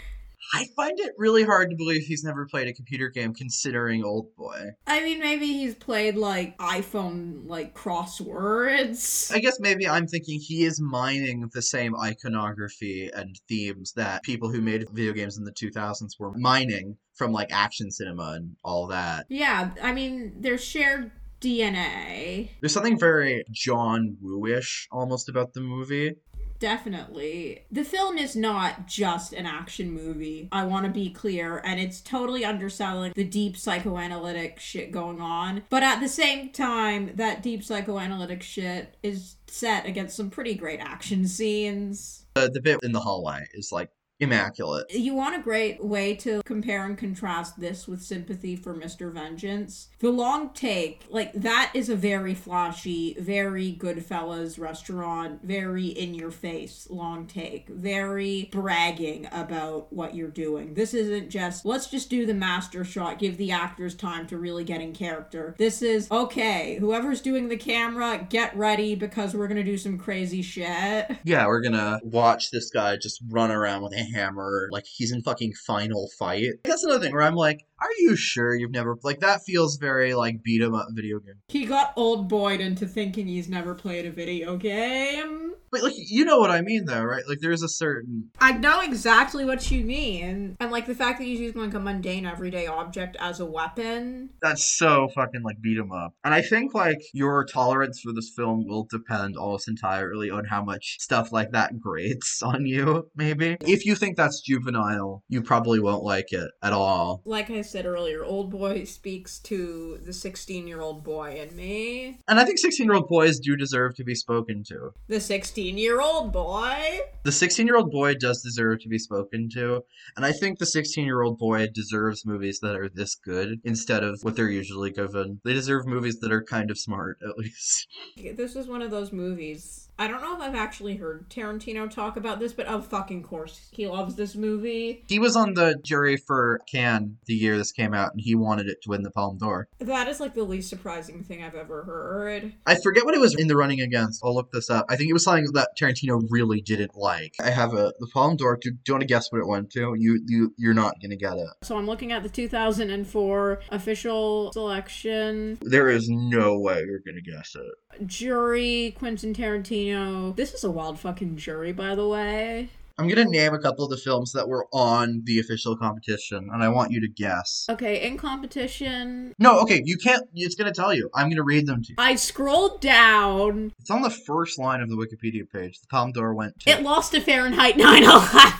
I find it really hard to believe he's never played a computer game considering Old Boy. I mean, maybe he's played like iPhone like crosswords. I guess maybe I'm thinking he is mining the same iconography and themes that people who made video games in the 2000s were mining from like action cinema and all that. Yeah, I mean, there's shared DNA. There's something very John Woo-ish almost about the movie. Definitely. The film is not just an action movie. I want to be clear, and it's totally underselling the deep psychoanalytic shit going on. But at the same time, that deep psychoanalytic shit is set against some pretty great action scenes. Uh, the bit in the hallway is like immaculate. You want a great way to compare and contrast this with Sympathy for Mr. Vengeance. The long take, like that is a very flashy, very Goodfellas restaurant, very in your face long take, very bragging about what you're doing. This isn't just let's just do the master shot, give the actors time to really get in character. This is okay, whoever's doing the camera, get ready because we're gonna do some crazy shit. Yeah, we're gonna watch this guy just run around with a hammer like he's in fucking final fight. That's another thing where I'm like, are you sure you've never like that feels very like beat 'em up video game. He got old boyed into thinking he's never played a video game. But like you know what I mean though, right? Like there's a certain I know exactly what you mean. And like the fact that he's using like a mundane everyday object as a weapon. that's so fucking like beat 'em up. And I think like your tolerance for this film will depend almost entirely on how much stuff like that grates on you, maybe. If you think that's juvenile, you probably won't like it at all. Like I said earlier, old boy speaks to the 16 year old boy in me. And I think 16 year old boys do deserve to be spoken to. The 16 year old boy. The 16 year old boy does deserve to be spoken to. And I think the 16 year old boy deserves movies that are this good instead of what they're usually given. They deserve movies that are kind of smart, at least. This is one of those movies. I don't know if I've actually heard Tarantino talk about this, but of fucking course he loves this movie. He was on the jury for Cannes the year this came out, and he wanted it to win the Palme d'Or. That is like the least surprising thing I've ever heard. I forget what it was in the running against. I'll look this up. I think it was something that Tarantino really didn't like. I have a the Palme d'Or. Do, do you want to guess what it went to? You you you're not gonna get it. So I'm looking at the 2004 official selection. There is no way you're gonna guess it. Jury, Quentin Tarantino. This is a wild fucking jury, by the way. I'm gonna name a couple of the films that were on the official competition, and I want you to guess. Okay, in competition, No, okay, you can't. It's gonna tell you. I'm gonna read them to you. I scrolled down. It's on the first line of the Wikipedia page. The Palme d'Or went to. It lost to Fahrenheit 9/11.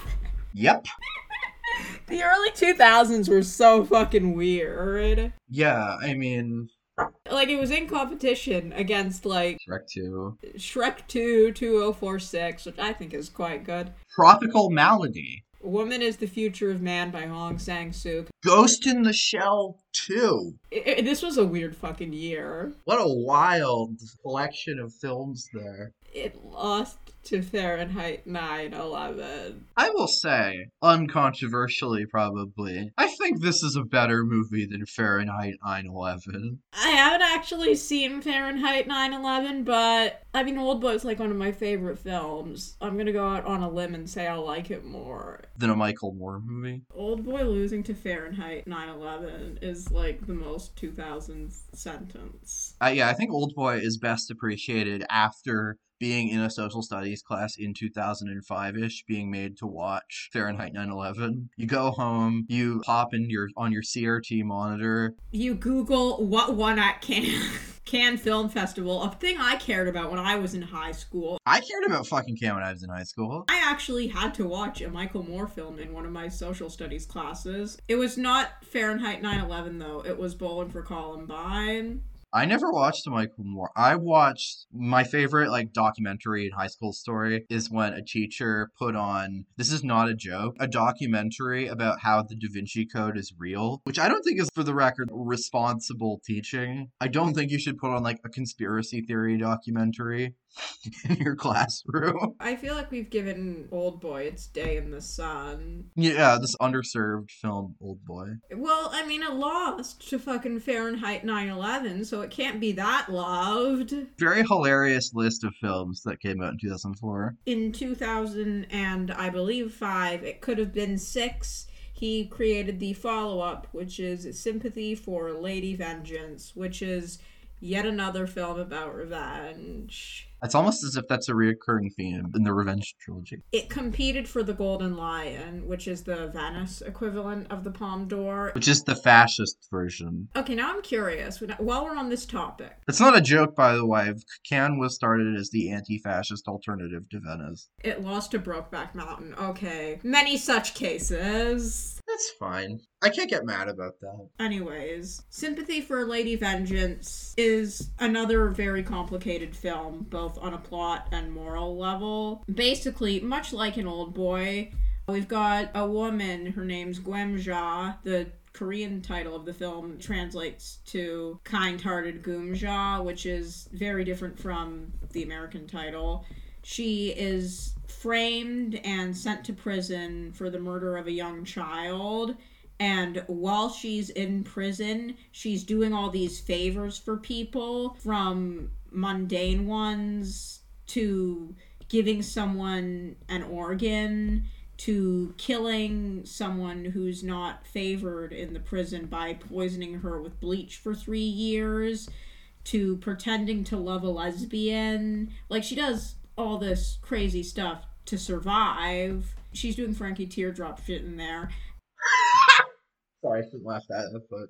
Yep. The early 2000s were so fucking weird. Yeah, I mean, Like it was in competition against like Shrek 2. Shrek 2 2046, which I think is quite good. Tropical Malady. Woman is the Future of Man by Hong Sang-suk. Ghost in the Shell 2. I- I- this was a weird fucking year. What a wild collection of films there. It lost to Fahrenheit 9/11. I will say, uncontroversially probably, I think this is a better movie than Fahrenheit 9/11. I haven't actually seen Fahrenheit 9/11, but I mean, Old Boy's like one of my favorite films. I'm gonna go out on a limb and say I like it more. Than a Michael Moore movie. Old Boy losing to Fahrenheit 9/11 is like the most 2000s sentence. Uh, yeah, I think Old Boy is best appreciated after being in a social studies class in 2005-ish being made to watch Fahrenheit 9/11. You go home, you pop in your on your CRT monitor. You Google what won at Cannes. Cannes Film Festival, a thing I cared about when I was in high school. I cared about fucking Cannes when I was in high school. I actually had to watch a Michael Moore film in one of my social studies classes. It was not Fahrenheit 9/11 though. It was Bowling for Columbine. I never watched Michael Moore. I watched my favorite like documentary in high school story is when a teacher put on this is not a joke, a documentary about how the Da Vinci Code is real, which I don't think is for the record responsible teaching. I don't think you should put on like a conspiracy theory documentary in your classroom. I feel like we've given Old Boy its day in the sun. Yeah, this underserved film, Old Boy. Well, I mean, it lost to fucking Fahrenheit 9 11, so it can't be that loved. Very hilarious list of films that came out in 2004. In 2000 and I believe 5, it could have been 6. He created the follow up, which is Sympathy for Lady Vengeance, which is yet another film about revenge. It's almost as if that's a reoccurring theme in the Revenge trilogy. It competed for the Golden Lion, which is the Venice equivalent of the Palme d'Or. Which is the fascist version. Okay, now I'm curious. While we're on this topic, it's not a joke, by the way. Cannes was started as the anti-fascist alternative to Venice. It lost to Brokeback Mountain. Okay, many such cases. That's fine. I can't get mad about that. Anyways, Sympathy for Lady Vengeance is another very complicated film, both on a plot and moral level. Basically, much like an old boy, we've got a woman, her name's Geumja. The Korean title of the film translates to Kind Hearted Geumja, which is very different from the American title. She is framed and sent to prison for the murder of a young child and while she's in prison, she's doing all these favors for people from mundane ones to giving someone an organ to killing someone who's not favored in the prison by poisoning her with bleach for three years to pretending to love a lesbian. Like, she does all this crazy stuff to survive. She's doing Frankie Teardrop shit in there. Sorry, I shouldn't laugh at it, but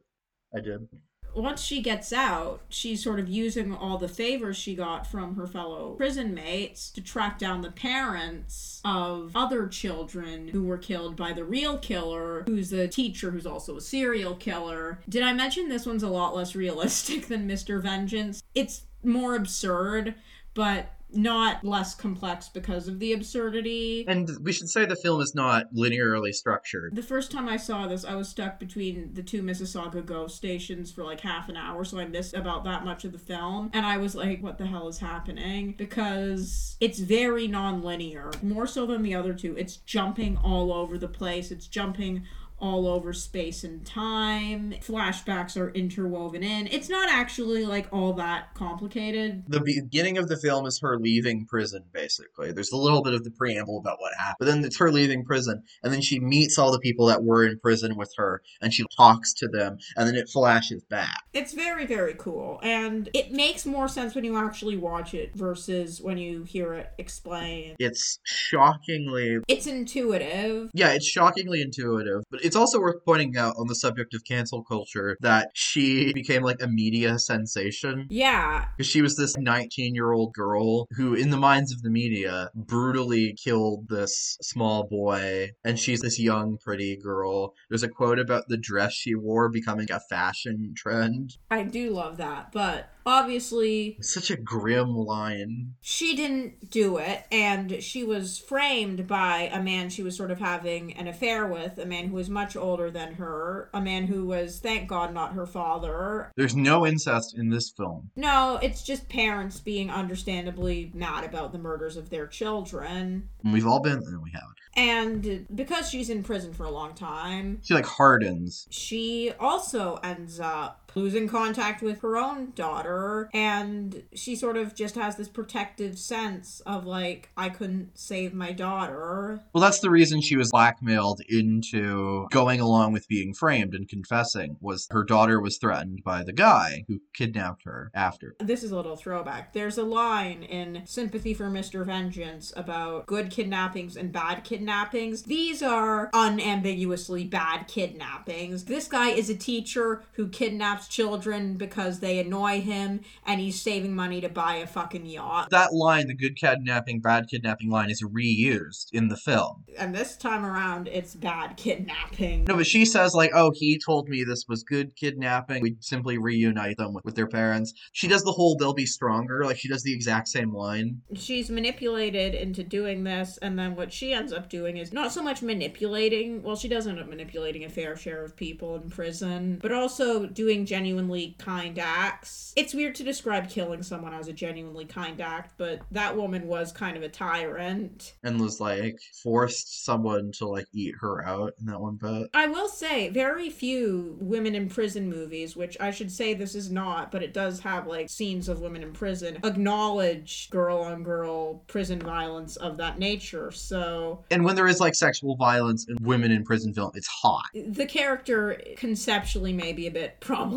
I did. Once she gets out, she's sort of using all the favors she got from her fellow prison mates to track down the parents of other children who were killed by the real killer, who's a teacher who's also a serial killer. Did I mention this one's a lot less realistic than Mr. Vengeance? It's more absurd, but not less complex because of the absurdity. And we should say the film is not linearly structured. The first time I saw this, I was stuck between the two Mississauga GO stations for like half an hour, so I missed about that much of the film. And I was like, what the hell is happening? Because it's very non linear, more so than the other two. It's jumping all over the place, it's jumping all over space and time. Flashbacks are interwoven in. It's not actually like all that complicated. The beginning of the film is her leaving prison, basically. There's a little bit of the preamble about what happened, but then it's her leaving prison, and then she meets all the people that were in prison with her, and she talks to them, and then it flashes back. It's very, very cool, and it makes more sense when you actually watch it versus when you hear it explained. It's shockingly. It's intuitive. Yeah, it's shockingly intuitive, but it's also worth pointing out on the subject of cancel culture that she became like a media sensation. Yeah. Because she was this 19 year old girl who, in the minds of the media, brutally killed this small boy. And she's this young, pretty girl. There's a quote about the dress she wore becoming a fashion trend. I do love that, but obviously such a grim line she didn't do it and she was framed by a man she was sort of having an affair with a man who was much older than her a man who was thank god not her father. There's no incest in this film. No it's just parents being understandably mad about the murders of their children. We've all been there we haven't and because she's in prison for a long time she like hardens. she also ends up losing contact with her own daughter and she sort of just has this protective sense of like I couldn't save my daughter. Well, that's the reason she was blackmailed into going along with being framed and confessing was her daughter was threatened by the guy who kidnapped her after. This is a little throwback. There's a line in Sympathy for Mr. Vengeance about good kidnappings and bad kidnappings. These are unambiguously bad kidnappings. This guy is a teacher who kidnaps children because they annoy him, and he's saving money to buy a fucking yacht. That line, the good kidnapping, bad kidnapping line, is reused in the film. And this time around, it's bad kidnapping. No, but she says, like, oh, he told me this was good kidnapping. We simply reunite them with, with their parents. She does the whole they'll be stronger. Like, she does the exact same line. She's manipulated into doing this, and then what she ends up doing is not so much manipulating. Well, she does end up manipulating a fair share of people in prison, but also doing genuinely kind acts. It's weird to describe killing someone as a genuinely kind act, but that woman was kind of a tyrant. And was, like, forced someone to, like, eat her out in that one bit. I will say, very few women in prison movies, which I should say this is not, but it does have like scenes of women in prison, acknowledge girl on girl prison violence of that nature. So And when there is, like, sexual violence in women in prison film, it's hot. the character conceptually may be a bit problematic,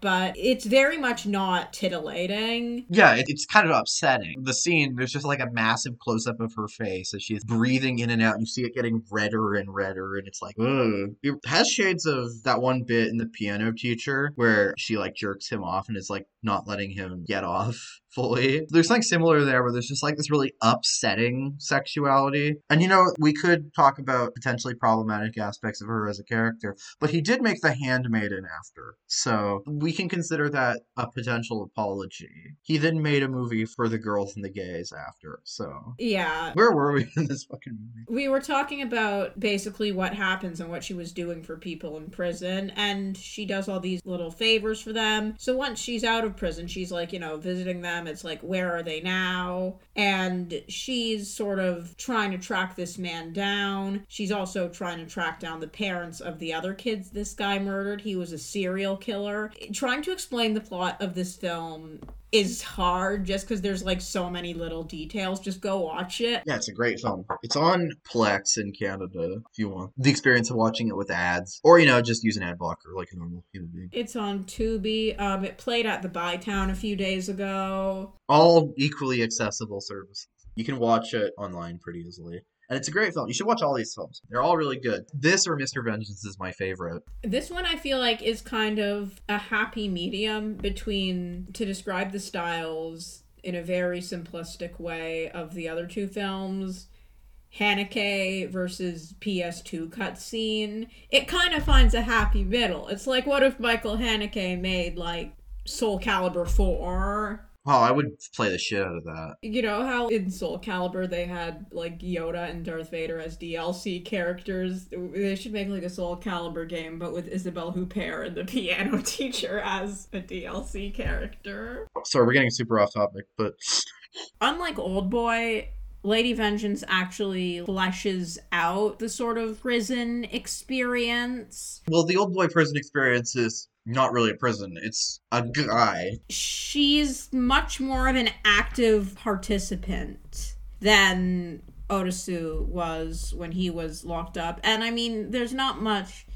but it's very much not titillating. Yeah, it, it's kind of upsetting. The scene, there's just like a massive close up of her face as she's breathing in and out. You see it getting redder and redder, and it's like, ugh. It has shades of that one bit in The Piano Teacher where she like jerks him off and is like not letting him get off fully. There's something similar there where there's just like this really upsetting sexuality. And you know, we could talk about potentially problematic aspects of her as a character, but he did make The Handmaiden after. So we can consider that a potential apology. He then made a movie for the girls and the gays after. So Yeah. where were we in this fucking movie? We were talking about basically what happens and what she was doing for people in prison, and she does all these little favors for them. So once she's out of prison, she's like, you know, visiting them. It's like, where are they now? And she's sort of trying to track this man down. She's also trying to track down the parents of the other kids this guy murdered. He was a serial killer. Trying to explain the plot of this film is hard just because there's like so many little details. Just go watch it. Yeah, it's a great film. It's on Plex in Canada if you want the experience of watching it with ads. Or, you know, just use an ad blocker like a normal human being. It's on Tubi. Um, it played at the Bytown a few days ago. All equally accessible services. You can watch it online pretty easily. And it's a great film. You should watch all these films. They're all really good. This or Mr. Vengeance is my favorite. This one I feel like is kind of a happy medium between to describe the styles in a very simplistic way of the other two films. Haneke versus PS2 cutscene. It kind of finds a happy middle. It's like what if Michael Haneke made like Soul Calibur 4 Oh, I would play the shit out of that. You know how in Soul Calibur they had like Yoda and Darth Vader as DLC characters? They should make like a Soul Calibur game, but with Isabelle Huppert and the piano teacher as a DLC character. Sorry, we're getting super off topic, but Unlike Old Boy, Lady Vengeance actually fleshes out the sort of prison experience. well, the old boy prison experience is not really a prison. It's a guy. She's much more of an active participant than Otisu was when he was locked up. And I mean, there's not much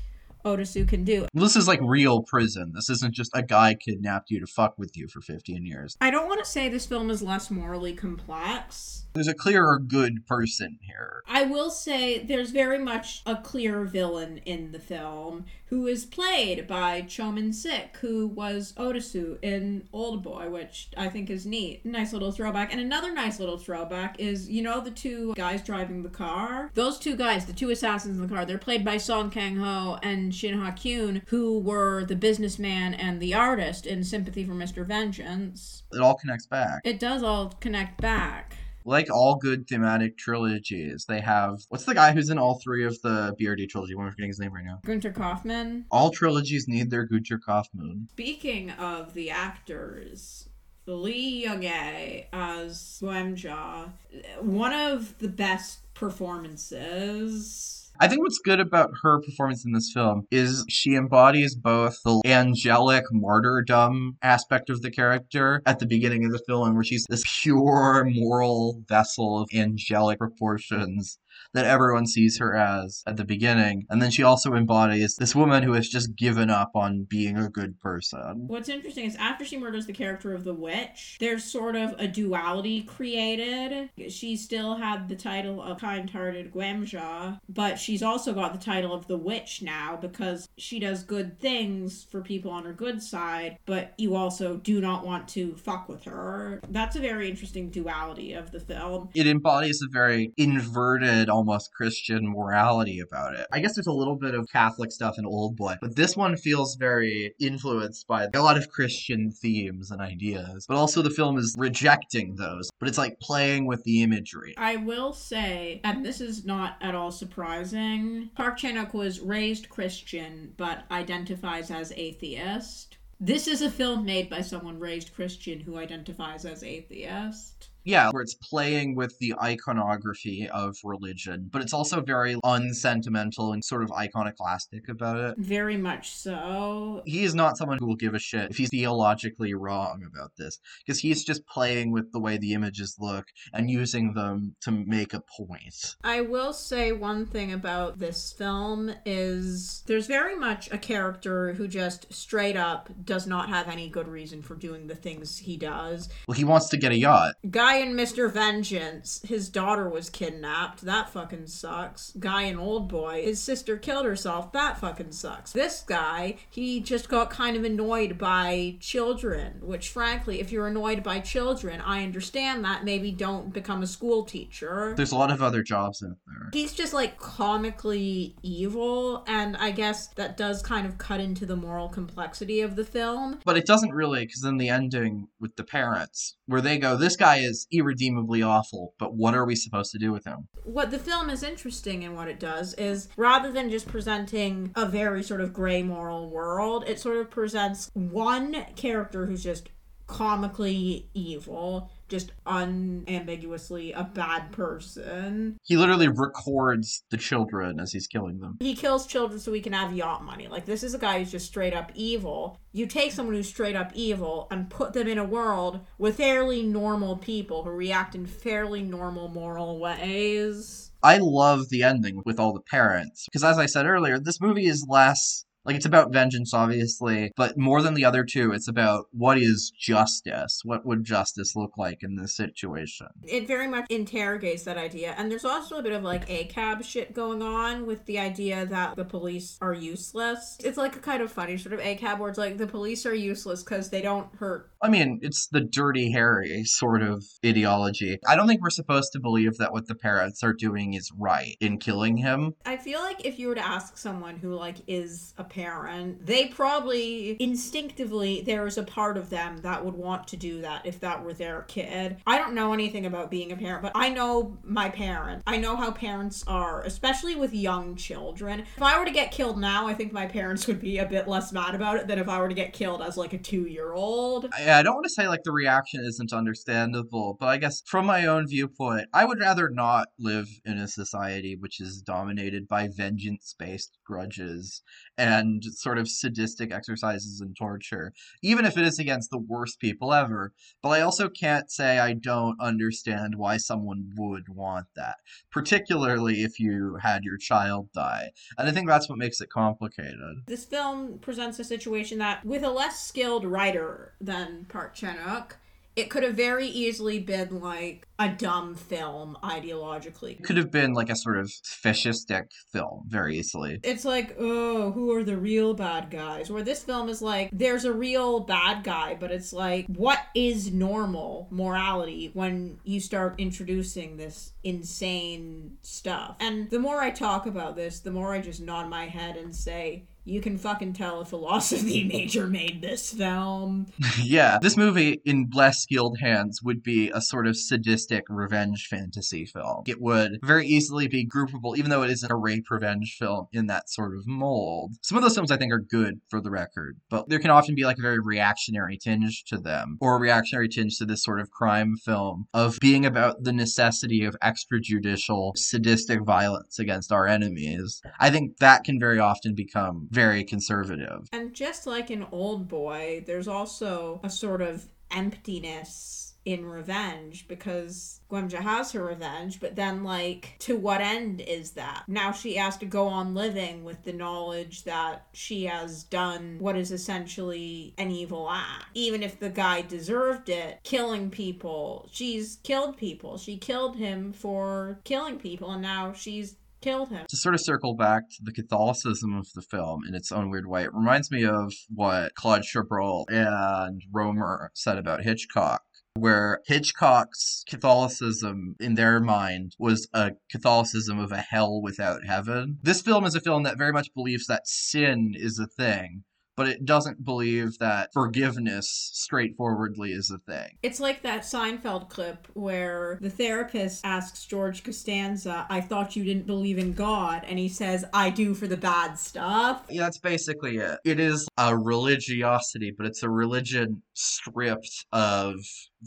Otisu can do. This is like real prison. This isn't just a guy kidnapped you to fuck with you for 15 years. I don't want to say this film is less morally complex. There's a clear good person here. I will say there's very much a clear villain in the film who is played by Choi Min-sik, who was Otisu in Old Boy, which I think is neat. Nice little throwback. And another nice little throwback is, you know, the two guys driving the car? Those two guys, the two assassins in the car, they're played by Song Kang Ho and Shin Ha Kyun, who were the businessman and the artist in Sympathy for Mr. Vengeance. It all connects back. It does all connect back. Like all good thematic trilogies, they have. What's the guy who's in all three of the BRD trilogy? I'm forgetting his name right now. Günther Kaufmann. All trilogies need their Günther Kaufmann. Speaking of the actors, Lee Young-ae as Geumja, one of the best performances. I think what's good about her performance in this film is she embodies both the angelic martyrdom aspect of the character at the beginning of the film, where she's this pure moral vessel of angelic proportions that everyone sees her as at the beginning. And then she also embodies this woman who has just given up on being a good person. What's interesting is after she murders the character of the witch, there's sort of a duality created. She still had the title of kind hearted Geumja, but she's also got the title of the witch now because she does good things for people on her good side, but you also do not want to fuck with her. That's a very interesting duality of the film. It embodies a very inverted, almost Christian morality about it. I guess there's a little bit of Catholic stuff in Old Boy, but this one feels very influenced by a lot of Christian themes and ideas. But also, the film is rejecting those, but it's like playing with the imagery. I will say, and this is not at all surprising, Park Chan Wook was raised Christian but identifies as atheist. This is a film made by someone raised Christian who identifies as atheist. Yeah, where it's playing with the iconography of religion, but it's also very unsentimental and sort of iconoclastic about it. Very much so. He is not someone who will give a shit if he's theologically wrong about this, because he's just playing with the way the images look and using them to make a point. I will say one thing about this film is there's very much a character who just straight up does not have any good reason for doing the things he does. Well, he wants to get a yacht. Guy in Mr. Vengeance, his daughter was kidnapped. That fucking sucks. Guy in Old Boy, his sister killed herself. That fucking sucks. This guy, he just got kind of annoyed by children, which frankly, if you're annoyed by children, I understand that. Maybe don't become a school teacher. There's a lot of other jobs out there. He's just like comically evil, and I guess that does kind of cut into the moral complexity of the film. But it doesn't really, because then the ending with the parents, where they go, this guy is irredeemably awful, but what are we supposed to do with him? What the film is interesting in what it does is rather than just presenting a very sort of gray moral world, it sort of presents one character who's just comically evil, just unambiguously a bad person. He literally records the children as he's killing them. He kills children so he can have yacht money. Like, this is a guy who's just straight up evil. You take someone who's straight up evil and put them in a world with fairly normal people who react in fairly normal moral ways. I love the ending with all the parents because, as I said earlier, this movie is less like it's about vengeance, obviously, but more than the other two, it's about what is justice. What would justice look like in this situation? It very much interrogates that idea, and there's also a bit of like ACAB shit going on with the idea that the police are useless. It's like a kind of funny sort of ACAB where it's like the police are useless because they don't hurt I mean, it's the dirty Harry sort of ideology. I don't think we're supposed to believe that what the parents are doing is right in killing him. I feel like if you were to ask someone who like is a parent, they probably instinctively there is a part of them that would want to do that if that were their kid. I don't know anything about being a parent, but I know my parents. I know how parents are, especially with young children. If I were to get killed now, I think my parents would be a bit less mad about it than if I were to get killed as like a 2-year-old. I, I don't want to say like the reaction isn't understandable, but I guess from my own viewpoint, I would rather not live in a society which is dominated by vengeance based grudges and sort of sadistic exercises and torture, even if it is against the worst people ever. But I also can't say I don't understand why someone would want that, particularly if you had your child die. And I think that's what makes it complicated. This film presents a situation that, with a less skilled writer than Park Chan Wook, it could have very easily been like a dumb film ideologically. It could have been like a sort of fascistic film very easily. It's like, oh, who are the real bad guys? Where this film is like, there's a real bad guy, but it's like, what is normal morality when you start introducing this insane stuff? And the more I talk about this, the more I just nod my head and say, you can fucking tell a philosophy major made this film. yeah, this movie in less skilled hands would be a sort of sadistic revenge fantasy film. It would very easily be groupable, even though it isn't a rape revenge film, in that sort of mold. Some of those films I think are good for the record, but there can often be like a very reactionary tinge to them, or a reactionary tinge to this sort of crime film of being about the necessity of extrajudicial sadistic violence against our enemies. I think that can very often become very conservative. And just like in Old Boy, there's also a sort of emptiness in revenge because Geumja has her revenge, but then like to what end is that? Now she has to go on living with the knowledge that she has done what is essentially an evil act. Even if the guy deserved it, killing people. She's killed people. She killed him for killing people and now she's killed him. To sort of circle back to the Catholicism of the film in its own weird way, it reminds me of what Claude Chabrol and Rohmer said about Hitchcock. Where Hitchcock's Catholicism, in their mind, was a Catholicism of a hell without heaven. This film is a film that very much believes that sin is a thing, but it doesn't believe that forgiveness straightforwardly is a thing. It's like that Seinfeld clip where the therapist asks George Costanza, I thought you didn't believe in God. And he says, I do for the bad stuff. Yeah, that's basically it. It is a religiosity, but it's a religion stripped of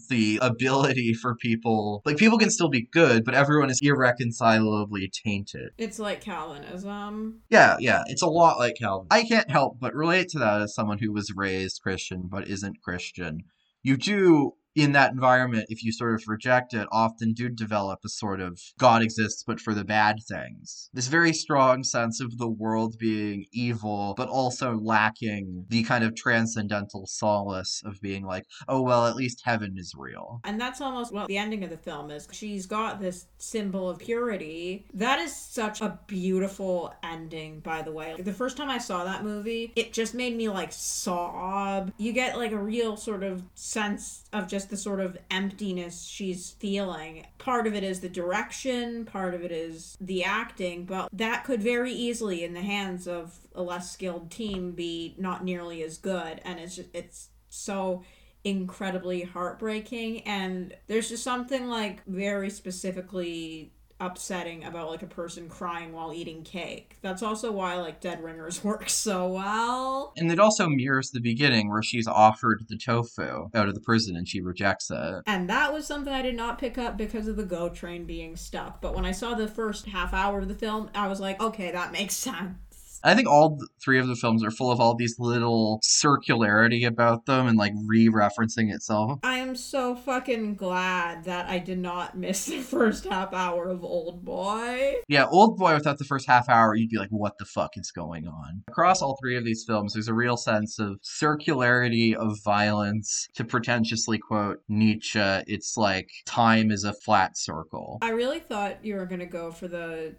the ability for people. Like, people can still be good, but everyone is irreconcilably tainted. It's like Calvinism. Yeah, yeah, it's a lot like Calvin. I can't help but relate to that as someone who was raised Christian but isn't Christian. You do in that environment, if you sort of reject it, often do develop a sort of God exists, but for the bad things. This very strong sense of the world being evil, but also lacking the kind of transcendental solace of being like, oh, well, at least heaven is real. And that's almost what the ending of the film is. She's got this symbol of purity. That is such a beautiful ending, by the way. The first time I saw that movie, it just made me like sob. You get like a real sort of sense of just the sort of emptiness she's feeling. Part of it is the direction, part of it is the acting, but that could very easily, in the hands of a less skilled team, be not nearly as good. And it's just, it's so incredibly heartbreaking and there's just something like very specifically upsetting about like a person crying while eating cake. That's also why like Dead Ringers works so well. And it also mirrors the beginning where she's offered the tofu out of the prison and she rejects it. And that was something I did not pick up because of the GO train being stuck. But when I saw the first half hour of the film, I was like, okay, that makes sense. I think all three of the films are full of all these little circularity about them and like re-referencing itself. I am so fucking glad that I did not miss the first half hour of Old Boy. Yeah, Old Boy without the first half hour, you'd be like, what the fuck is going on? Across all three of these films, there's a real sense of circularity of violence. To pretentiously quote Nietzsche, it's like time is a flat circle. I really thought you were gonna go for the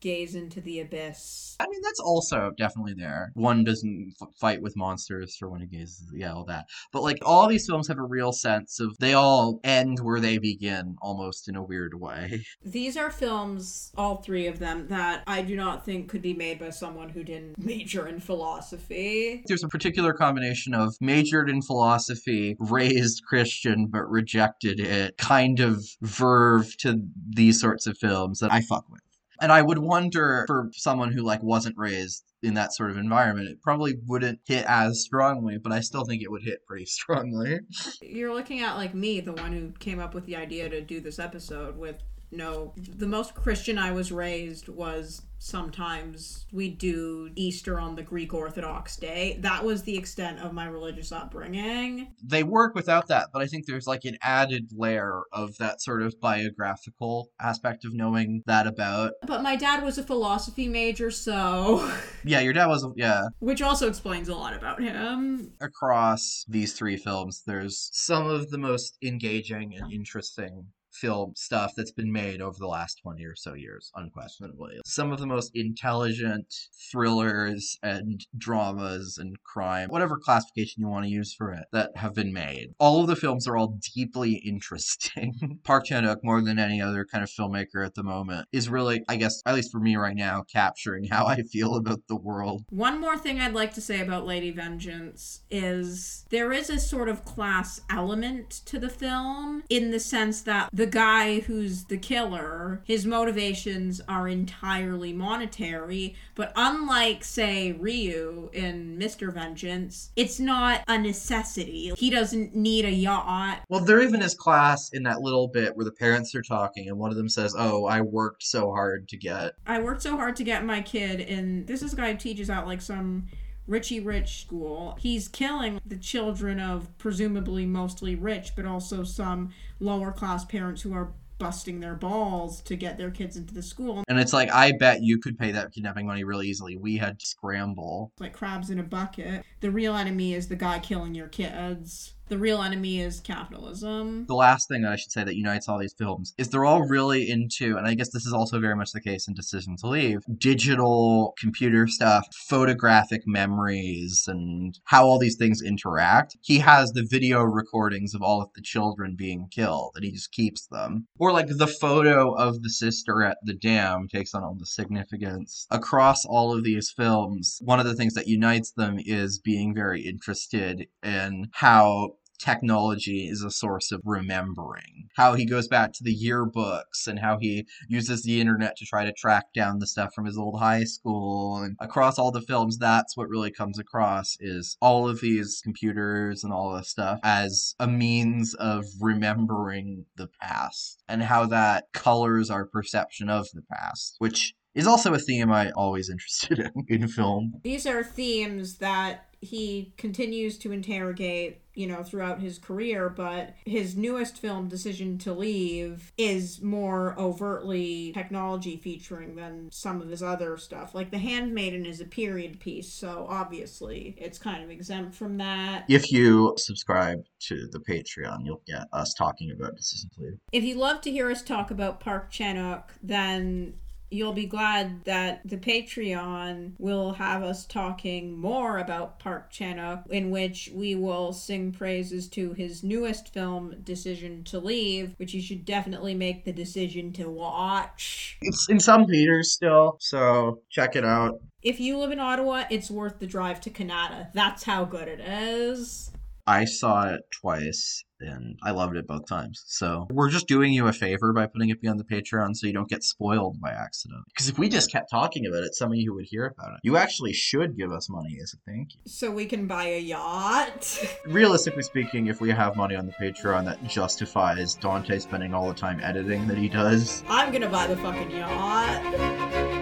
gaze into the abyss. I mean, that's also definitely there. One doesn't f- fight with monsters for when he gazes, yeah, all that. But like all these films have a real sense of they all end where they begin, almost in a weird way. These are films, all three of them, that I do not think could be made by someone who didn't major in philosophy. There's a particular combination of majored in philosophy, raised Christian, but rejected it, kind of verve to these sorts of films that I fuck with. And I would wonder for someone who like wasn't raised in that sort of environment, it probably wouldn't hit as strongly, but I still think it would hit pretty strongly. You're looking at like me, the one who came up with the idea to do this episode with no the most christian i was raised was sometimes we do easter on the greek orthodox day that was the extent of my religious upbringing They work without that, but I think there's like an added layer of that sort of biographical aspect of knowing that about. but my dad was a philosophy major so Yeah, your dad was, yeah. which also explains a lot about him Across these three films, there's some of the most engaging and interesting film stuff that's been made over the last 20 or so years, unquestionably. Some of the most intelligent thrillers and dramas and crime, whatever classification you want to use for it, that have been made. All of the films are all deeply interesting. Park Chan-wook, more than any other kind of filmmaker at the moment, is really, I guess, at least for me right now, capturing how I feel about the world. One more thing I'd like to say about Lady Vengeance is there is a sort of class element to the film in the sense that the guy who's the killer, his motivations are entirely monetary, but unlike, say, Ryu in Mr. Vengeance, it's not a necessity. He doesn't need a yacht. Well, there even is class in that little bit where the parents are talking, and one of them says, "Oh, I worked so hard to get." I worked so hard to get my kid, and this is a guy who teaches out like some Richie Rich school. He's killing the children of presumably mostly rich, but also some lower class parents who are busting their balls to get their kids into the school. And it's like, I bet you could pay that kidnapping money really easily. We had to scramble. Like crabs in a bucket. The real enemy is the guy killing your kids. The real enemy is capitalism. The last thing that I should say that unites all these films is they're all really into, and I guess this is also very much the case in Decision to Leave, digital computer stuff, photographic memories, and how all these things interact. He has the video recordings of all of the children being killed, and he just keeps them. Or like the photo of the sister at the dam takes on all the significance. Across all of these films, one of the things that unites them is being very interested in how technology is a source of remembering. How he goes back to the yearbooks and how he uses the internet to try to track down the stuff from his old high school. And across all the films, that's what really comes across is all of these computers and all this stuff as a means of remembering the past and how that colors our perception of the past, which is also a theme I always interested in in film. These are themes that he continues to interrogate, you know, throughout his career, but his newest film, Decision to Leave, is more overtly technology featuring than some of his other stuff. Like The Handmaiden is a period piece, so obviously it's kind of exempt from that. If you subscribe to the Patreon, you'll get us talking about Decision to Leave. If you love to hear us talk about Park Chan-wook, then you'll be glad that the Patreon will have us talking more about Park Chan-wook, in which we will sing praises to his newest film, Decision to Leave, which you should definitely make the decision to watch. It's in some theaters still, so check it out. If you live in Ottawa, it's worth the drive to Canada. That's how good it is. I saw it twice and I loved it both times. So we're just doing you a favor by putting it beyond the Patreon so you don't get spoiled by accident. Because if we just kept talking about it, some of you would hear about it. You actually should give us money as a thank you. So we can buy a yacht. Realistically speaking, if we have money on the Patreon that justifies Dante spending all the time editing that he does, I'm gonna buy the fucking yacht.